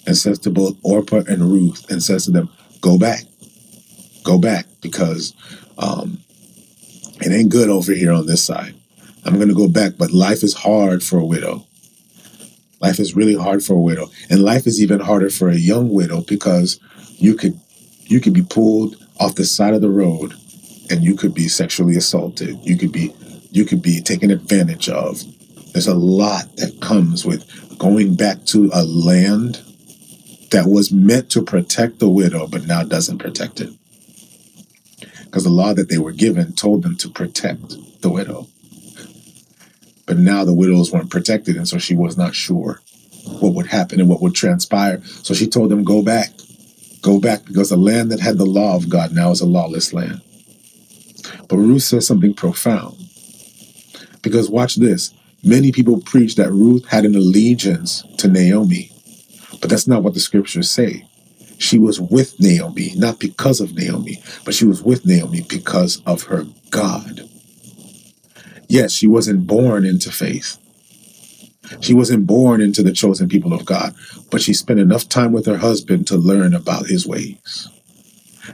and says to both Orpah and Ruth and says to them, Go back. Go back because um, it ain't good over here on this side. I'm going to go back, but life is hard for a widow. Life is really hard for a widow, and life is even harder for a young widow because you could you could be pulled off the side of the road, and you could be sexually assaulted. You could be you could be taken advantage of. There's a lot that comes with going back to a land that was meant to protect the widow, but now doesn't protect it because the law that they were given told them to protect the widow. But now the widows weren't protected, and so she was not sure what would happen and what would transpire. So she told them, Go back. Go back because the land that had the law of God now is a lawless land. But Ruth says something profound. Because watch this. Many people preach that Ruth had an allegiance to Naomi, but that's not what the scriptures say. She was with Naomi, not because of Naomi, but she was with Naomi because of her God. Yes, she wasn't born into faith. She wasn't born into the chosen people of God, but she spent enough time with her husband to learn about his ways.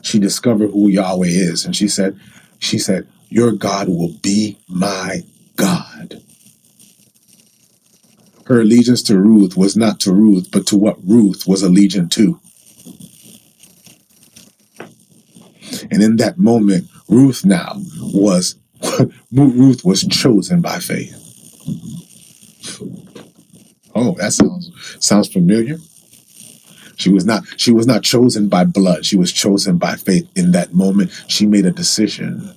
She discovered who Yahweh is, and she said, she said, Your God will be my God. Her allegiance to Ruth was not to Ruth, but to what Ruth was allegiant to. And in that moment, Ruth now was [laughs] Ruth was chosen by faith. Oh, that sounds sounds familiar. She was not she was not chosen by blood. She was chosen by faith. In that moment, she made a decision.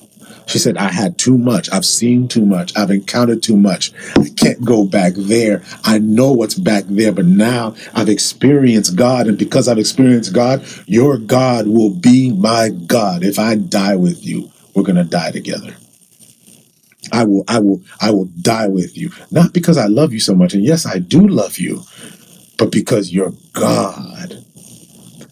She said, I had too much. I've seen too much. I've encountered too much. I can't go back there. I know what's back there, but now I've experienced God. And because I've experienced God, your God will be my God. If I die with you, we're going to die together. I will, I will, I will die with you. Not because I love you so much. And yes, I do love you, but because you're God.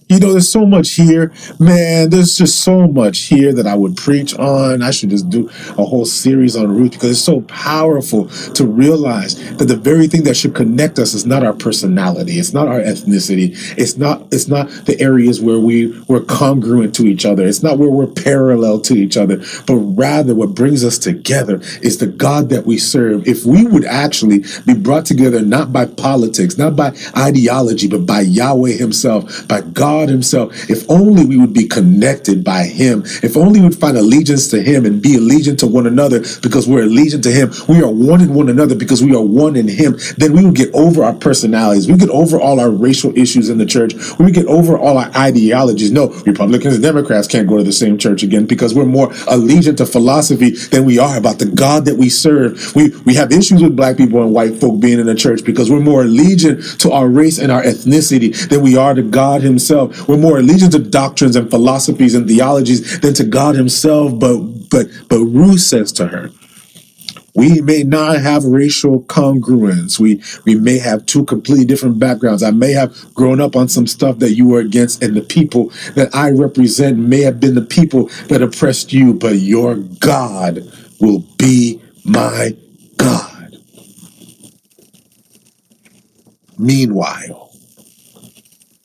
You know, there's so much here, man. There's just so much here that I would preach on. I should just do a whole series on Ruth because it's so powerful to realize that the very thing that should connect us is not our personality, it's not our ethnicity, it's not it's not the areas where we we're congruent to each other, it's not where we're parallel to each other, but rather what brings us together is the God that we serve. If we would actually be brought together not by politics, not by ideology, but by Yahweh Himself, by God God Himself. If only we would be connected by Him. If only we would find allegiance to Him and be allegiant to one another because we're allegiant to Him. We are one in one another because we are one in Him. Then we would get over our personalities. We get over all our racial issues in the church. We get over all our ideologies. No, Republicans and Democrats can't go to the same church again because we're more allegiant to philosophy than we are about the God that we serve. We we have issues with black people and white folk being in the church because we're more allegiant to our race and our ethnicity than we are to God Himself We're more allegiance to doctrines and philosophies and theologies than to God himself. But but but Ruth says to her, we may not have racial congruence. We we may have two completely different backgrounds. I may have grown up on some stuff that you were against, and the people that I represent may have been the people that oppressed you, but your God will be my God. Meanwhile,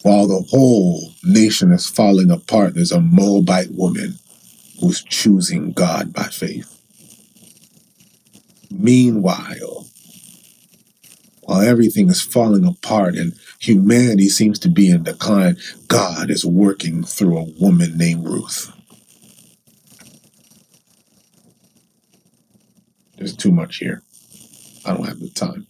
while the whole nation is falling apart, there's a Moabite woman who's choosing God by faith. Meanwhile, while everything is falling apart and humanity seems to be in decline, God is working through a woman named Ruth. There's too much here. I don't have the time.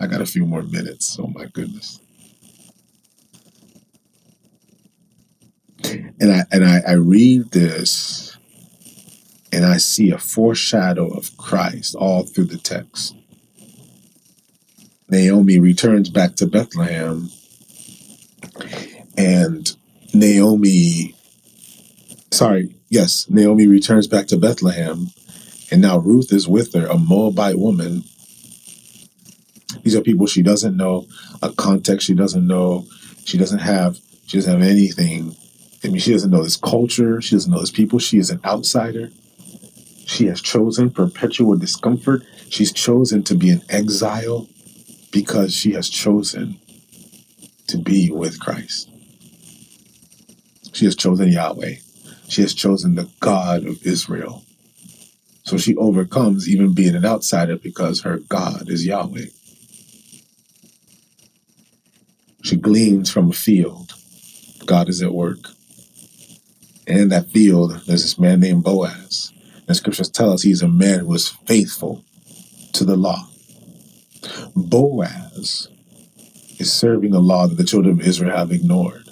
I got a few more minutes. Oh my goodness. And I and I, I read this and I see a foreshadow of Christ all through the text. Naomi returns back to Bethlehem and Naomi sorry, yes, Naomi returns back to Bethlehem and now Ruth is with her, a Moabite woman these are people she doesn't know, a context she doesn't know. She doesn't have. She doesn't have anything. I mean, she doesn't know this culture. She doesn't know this people. She is an outsider. She has chosen perpetual discomfort. She's chosen to be an exile because she has chosen to be with Christ. She has chosen Yahweh. She has chosen the God of Israel. So she overcomes even being an outsider because her God is Yahweh. She gleans from a field. God is at work. And in that field, there's this man named Boaz. And scriptures tell us he's a man who is faithful to the law. Boaz is serving a law that the children of Israel have ignored.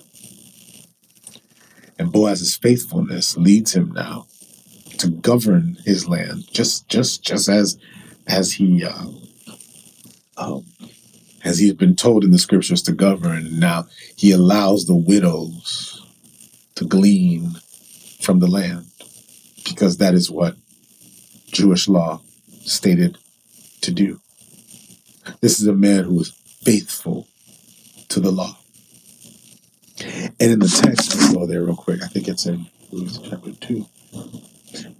And Boaz's faithfulness leads him now to govern his land, just just just as as he uh, um, as he's been told in the scriptures to govern. Now he allows the widows to glean from the land because that is what Jewish law stated to do. This is a man who is faithful to the law. And in the text, let me go there real quick. I think it's in Luke chapter 2.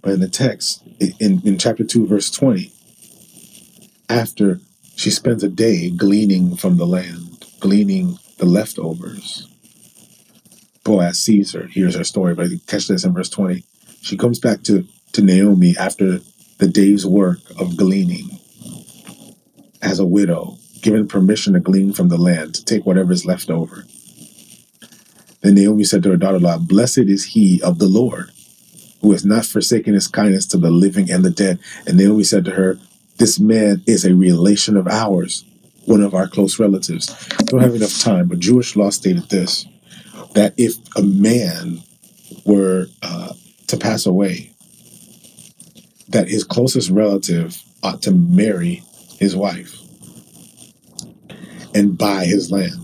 But in the text, in, in chapter 2, verse 20, after she spends a day gleaning from the land, gleaning the leftovers, Boaz sees her, hears her story, but catch this in verse 20. She comes back to, to Naomi after the day's work of gleaning as a widow, given permission to glean from the land, to take whatever is left over. Then Naomi said to her daughter in law, Blessed is he of the Lord, who has not forsaken his kindness to the living and the dead. And Naomi said to her, This man is a relation of ours, one of our close relatives. Don't have enough time, but Jewish law stated this that if a man were uh, to pass away, that his closest relative ought to marry his wife and buy his land.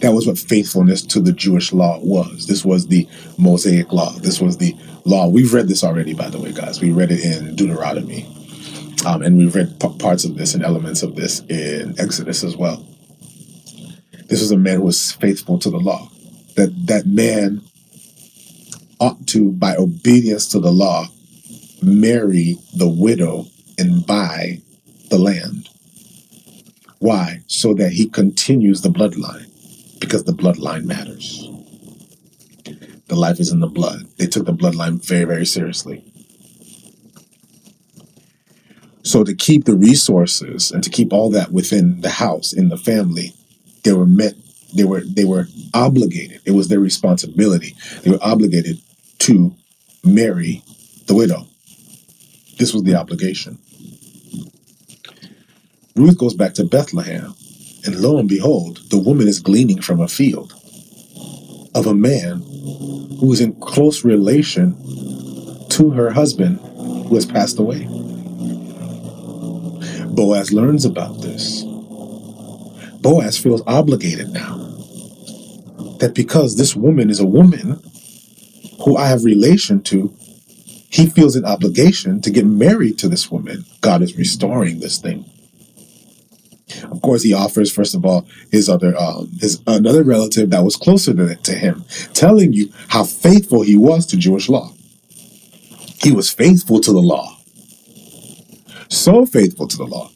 That was what faithfulness to the Jewish law was. This was the Mosaic law. This was the law. We've read this already, by the way, guys. We read it in Deuteronomy. Um, and we've read p- parts of this and elements of this in Exodus as well. This was a man who was faithful to the law that that man ought to, by obedience to the law, marry the widow and buy the land. Why? So that he continues the bloodline, because the bloodline matters. The life is in the blood. They took the bloodline very, very seriously. So to keep the resources and to keep all that within the house, in the family, they were meant they were they were obligated. It was their responsibility. They were obligated to marry the widow. This was the obligation. Ruth goes back to Bethlehem, and lo and behold, the woman is gleaning from a field of a man who is in close relation to her husband who has passed away. Boaz learns about this. Boaz feels obligated now that because this woman is a woman who I have relation to, he feels an obligation to get married to this woman. God is restoring this thing. Of course, he offers first of all his other um, his another relative that was closer to, to him, telling you how faithful he was to Jewish law. He was faithful to the law, so faithful to the law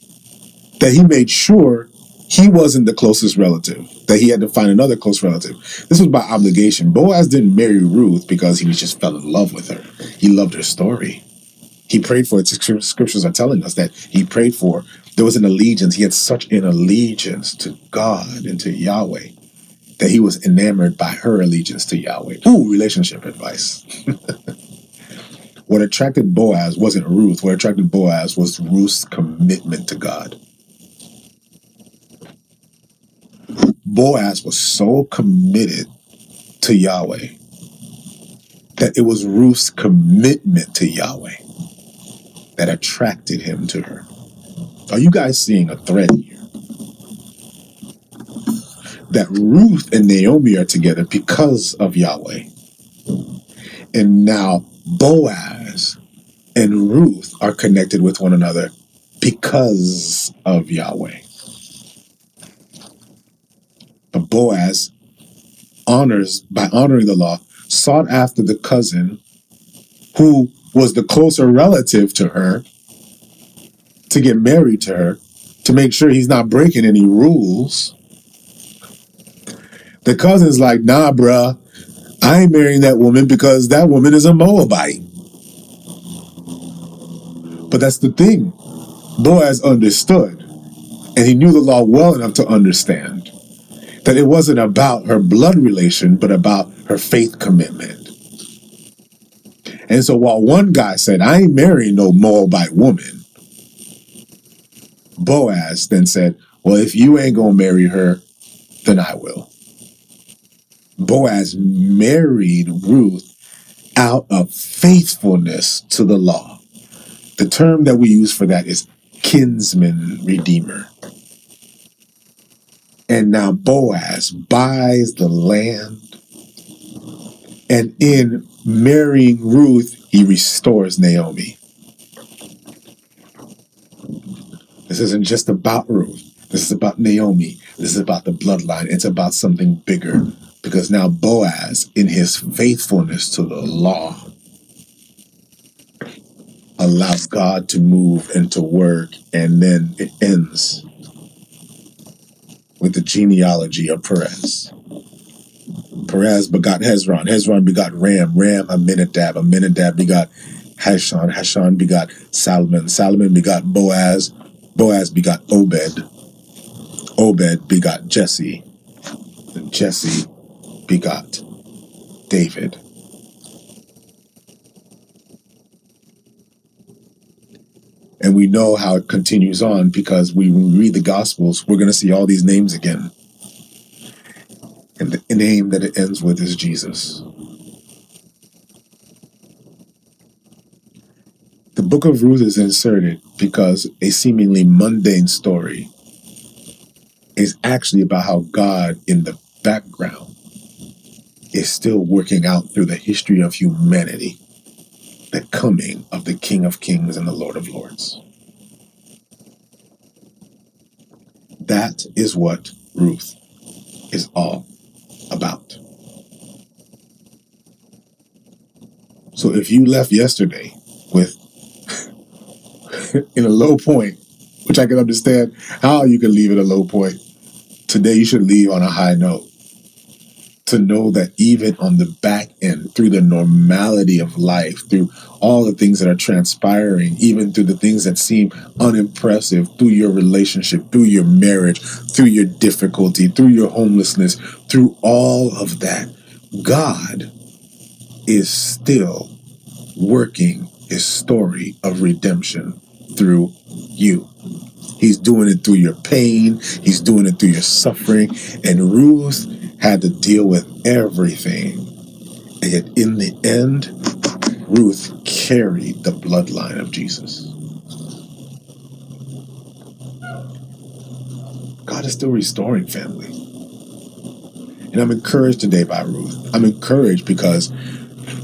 that he made sure he wasn't the closest relative, that he had to find another close relative. This was by obligation. Boaz didn't marry Ruth because he just fell in love with her. He loved her story. He prayed for it. Scriptures are telling us that he prayed for. There was an allegiance. He had such an allegiance to God and to Yahweh that he was enamored by her allegiance to Yahweh. Ooh, relationship advice. [laughs] what attracted Boaz wasn't Ruth. What attracted Boaz was Ruth's commitment to God. Boaz was so committed to Yahweh that it was Ruth's commitment to Yahweh that attracted him to her. Are you guys seeing a thread here? That Ruth and Naomi are together because of Yahweh. And now Boaz and Ruth are connected with one another because of Yahweh. But Boaz honors, by honoring the law, sought after the cousin who was the closer relative to her to get married to her to make sure he's not breaking any rules. The cousin's like, nah, bruh, I ain't marrying that woman because that woman is a Moabite. But that's the thing. Boaz understood, and he knew the law well enough to understand that it wasn't about her blood relation, but about her faith commitment. And so while one guy said, I ain't marrying no Moabite woman, Boaz then said, Well, if you ain't gonna marry her, then I will. Boaz married Ruth out of faithfulness to the law. The term that we use for that is kinsman redeemer. And now Boaz buys the land, and in marrying Ruth, he restores Naomi. This isn't just about Ruth. This is about Naomi. This is about the bloodline. It's about something bigger because now Boaz, in his faithfulness to the law, allows God to move and to work, and then it ends with the genealogy of Perez. Perez begot Hezron. Hezron begot Ram. Ram Aminadab. Aminadab begot Hashon. Hashon begot Salmon. Salmon begot Boaz. Boaz begot Obed. Obed begot Jesse. And Jesse begot David. And we know how it continues on because we read the Gospels, we're going to see all these names again. And the name that it ends with is Jesus. The book of Ruth is inserted because a seemingly mundane story is actually about how God, in the background, is still working out through the history of humanity the coming of the King of Kings and the Lord of Lords. That is what Ruth is all about. So if you left yesterday with [laughs] in a low point, which I can understand how you can leave at a low point, today you should leave on a high note to know that even on the back end, through the normality of life, through all the things that are transpiring, even through the things that seem unimpressive, through your relationship, through your marriage, through your difficulty, through your homelessness, through all of that, God is still working his story of redemption through you. He's doing it through your pain. He's doing it through your suffering. And Ruth had to deal with everything. And yet, in the end, Ruth carried the bloodline of Jesus. God is still restoring family. And I'm encouraged today by Ruth. I'm encouraged because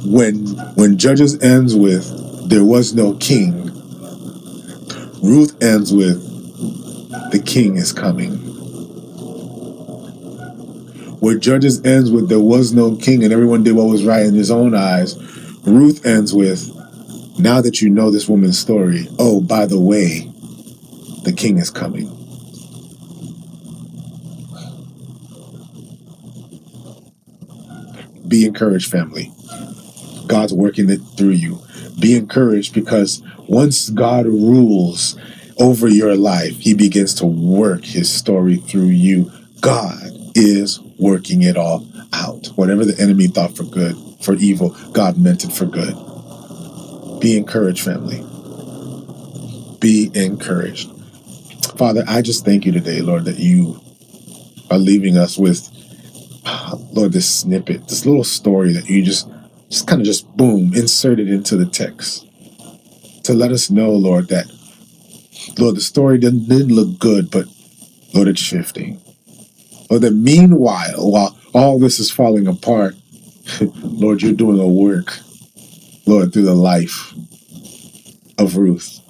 when when Judges ends with there was no king, Ruth ends with the king is coming where Judges ends with there was no king and everyone did what was right in his own eyes, Ruth ends with now that you know this woman's story, oh, by the way, the king is coming. Be encouraged, family. God's working it through you. Be encouraged because once God rules over your life, he begins to work his story through you. God is working it all out. Whatever the enemy thought for good, for evil, God meant it for good. Be encouraged, family. Be encouraged. Father, I just thank you today, Lord, that you are leaving us with, [sighs] Lord, this snippet, this little story that you just, just kind of just boom, inserted into the text to let us know, Lord, that, Lord, the story didn't, didn't look good, but Lord, it's shifting or that meanwhile, while all this is falling apart, [laughs] Lord, you're doing a work, Lord, through the life of Ruth.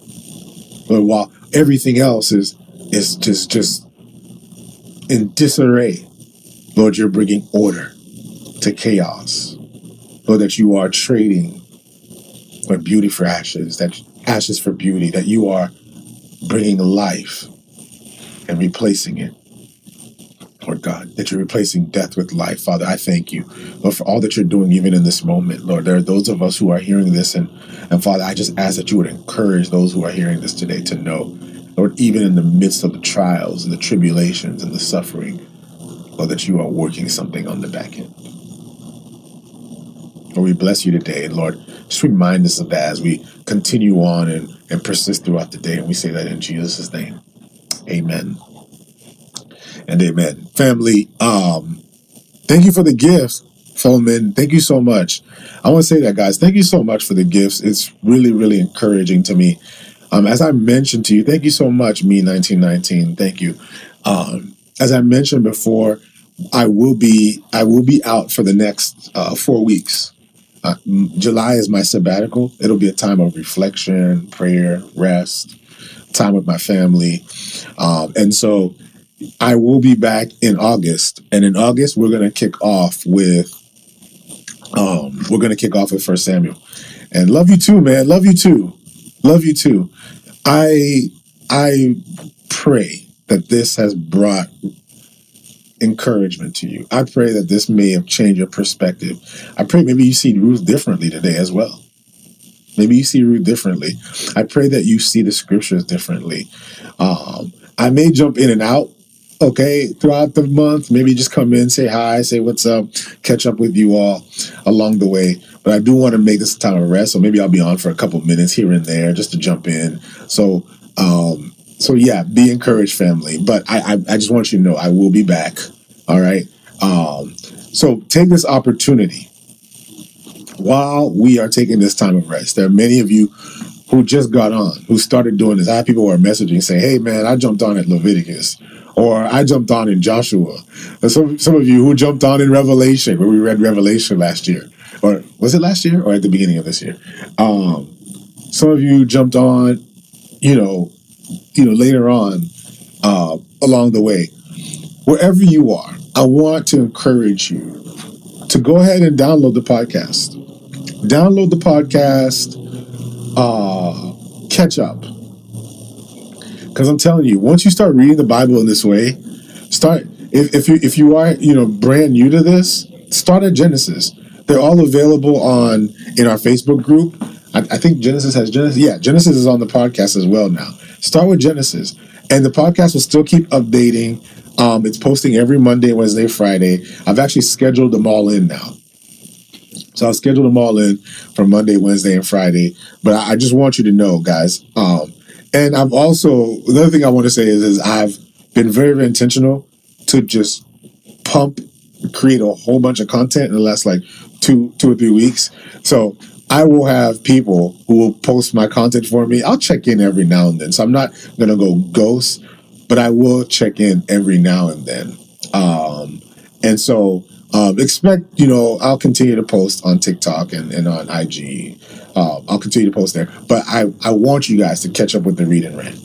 Lord, while everything else is is just just in disarray, Lord, you're bringing order to chaos. Lord, that you are trading Lord, beauty for ashes, that ashes for beauty, that you are bringing life and replacing it Lord God, that you're replacing death with life. Father, I thank you, Lord, for all that you're doing even in this moment. Lord, there are those of us who are hearing this, and, and Father, I just ask that you would encourage those who are hearing this today to know, Lord, even in the midst of the trials and the tribulations and the suffering, Lord, that you are working something on the back end. Lord, we bless you today. Lord, just remind us of that as we continue on and, and persist throughout the day. And we say that in Jesus' name. Amen and amen. Family, um, thank you for the gifts. Foreman, thank you so much. I want to say that, guys. Thank you so much for the gifts. It's really, really encouraging to me. Um, as I mentioned to you, thank you so much, me 1919. Thank you. Um, as I mentioned before, I will be I will be out for the next uh, four weeks. Uh, July is my sabbatical. It'll be a time of reflection, prayer, rest, time with my family, um, and so I will be back in August. And in August, we're going to kick off with um, we're to kick off with First Samuel. And love you too, man. Love you too. Love you too. I I pray that this has brought encouragement to you. I pray that this may have changed your perspective. I pray maybe you see Ruth differently today as well. Maybe you see Ruth differently. I pray that you see the scriptures differently. Um, I may jump in and out, okay, throughout the month. Maybe just come in, say hi, say what's up, catch up with you all along the way. But I do want to make this a time of rest, so maybe I'll be on for a couple minutes here and there just to jump in. So um, so yeah, be encouraged, family. But I, I, I just want you to know I will be back. All right. Um, so take this opportunity while we are taking this time of rest. There are many of you who just got on, who started doing this. I have people who are messaging saying, "Hey, man, I jumped on at Leviticus." Or I jumped on in Joshua. Some some of you who jumped on in Revelation, where we read Revelation last year, or was it last year or at the beginning of this year? Um, some of you jumped on, you know, you know, later on uh, along the way. Wherever you are, I want to encourage you to go ahead and download the podcast. Download the podcast, uh, catch up. Because I'm telling you, once you start reading the Bible in this way, start if, if you if you are you know brand new to this, start at Genesis. They're all available on in our Facebook group. I, I think Genesis has Genesis. Yeah, Genesis is on the podcast as well now. Start with Genesis, and the podcast will still keep updating. Um, it's posting every Monday, Wednesday, Friday. I've actually scheduled them all in now. So I've scheduled them all in for Monday, Wednesday, and Friday. But I, I just want you to know, guys. Um, and I've also another thing I want to say is, is I've been very, very intentional to just pump, create a whole bunch of content in the last like two, two or three weeks. So I will have people who will post my content for me. I'll check in every now and then. So I'm not going to go ghost, but I will check in every now and then. Um, and so um, expect, you know, I'll continue to post on TikTok and, and on IG. Um, I'll continue to post there. But I, I want you guys to catch up with the read and rant.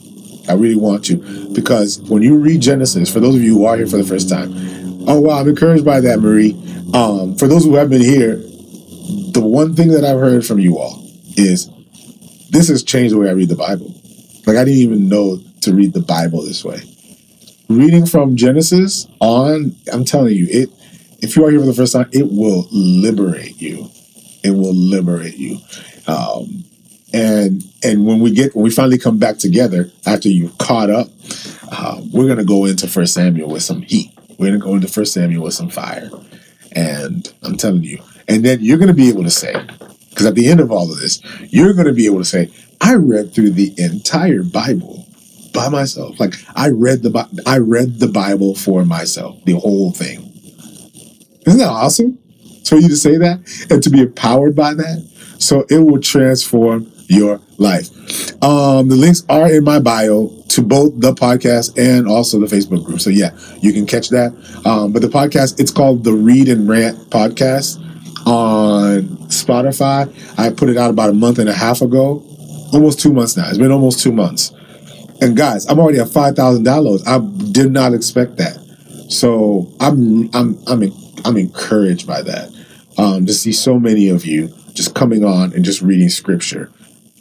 I really want to. Because when you read Genesis, for those of you who are here for the first time, oh, wow, I'm encouraged by that, Marie. Um, for those who have been here, the one thing that I've heard from you all is this has changed the way I read the Bible. Like I didn't even know to read the Bible this way. Reading from Genesis on, I'm telling you, it if you are here for the first time, it will liberate you. It will liberate you. Um, and and when we get when we finally come back together after you've caught up, uh, we're gonna go into First Samuel with some heat. We're gonna go into First Samuel with some fire. And I'm telling you, and then you're going to be able to say, because at the end of all of this, you're going to be able to say, I read through the entire Bible by myself. Like I read the I read the Bible for myself, the whole thing. Isn't that awesome? For you to say that and to be empowered by that. So it will transform your life. Um, the links are in my bio to both the podcast and also the Facebook group. So yeah, you can catch that. Um, but the podcast, it's called the Read and Rant Podcast on Spotify. I put it out about a month and a half ago, almost two months now. It's been almost two months. And guys, I'm already at 5,000 downloads. I did not expect that. So I'm I'm I'm I'm encouraged by that. Um, to see so many of you just coming on and just reading scripture.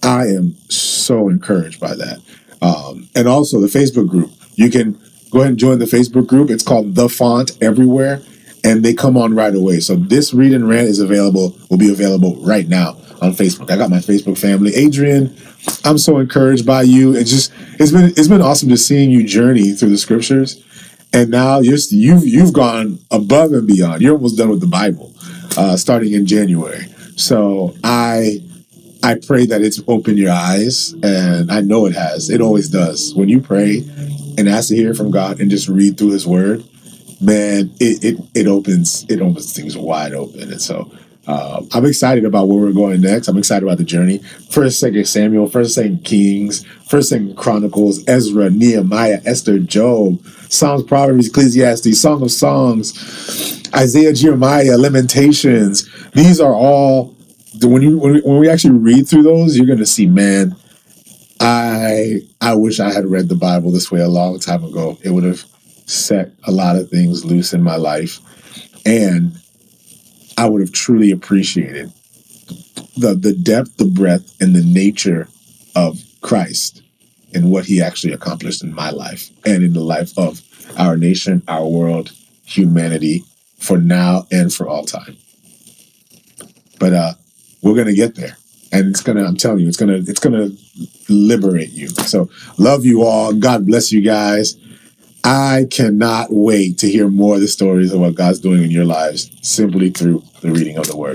I am so encouraged by that. Um, and also the Facebook group. You can go ahead and join the Facebook group. It's called The Font Everywhere and they come on right away. So this read and rant is available, will be available right now on Facebook. I got my Facebook family. Adrian, I'm so encouraged by you. It's just it's been it's been awesome to seeing you journey through the scriptures. And now you're you've you've gone above and beyond. You're almost done with the Bible, uh, starting in January. So I I pray that it's opened your eyes, and I know it has. It always does. When you pray and ask to hear from God and just read through His Word, man, it, it it opens it opens things wide open, and so. Uh, I'm excited about where we're going next. I'm excited about the journey. First, second Samuel, first, second Kings, first, second Chronicles, Ezra, Nehemiah, Esther, Job, Psalms, Proverbs, Ecclesiastes, Song of Songs, Isaiah, Jeremiah, Lamentations. These are all when you when we, when we actually read through those, you're going to see, man, I I wish I had read the Bible this way a long time ago. It would have set a lot of things loose in my life, and I would have truly appreciated the the depth, the breadth, and the nature of Christ and what He actually accomplished in my life and in the life of our nation, our world, humanity, for now and for all time. But uh, we're gonna get there. And it's gonna i'm telling you it's gonna it's gonna liberate you. So love you all. God bless you guys. I cannot wait to hear more of the stories of what god's doing in your lives simply through the reading of the word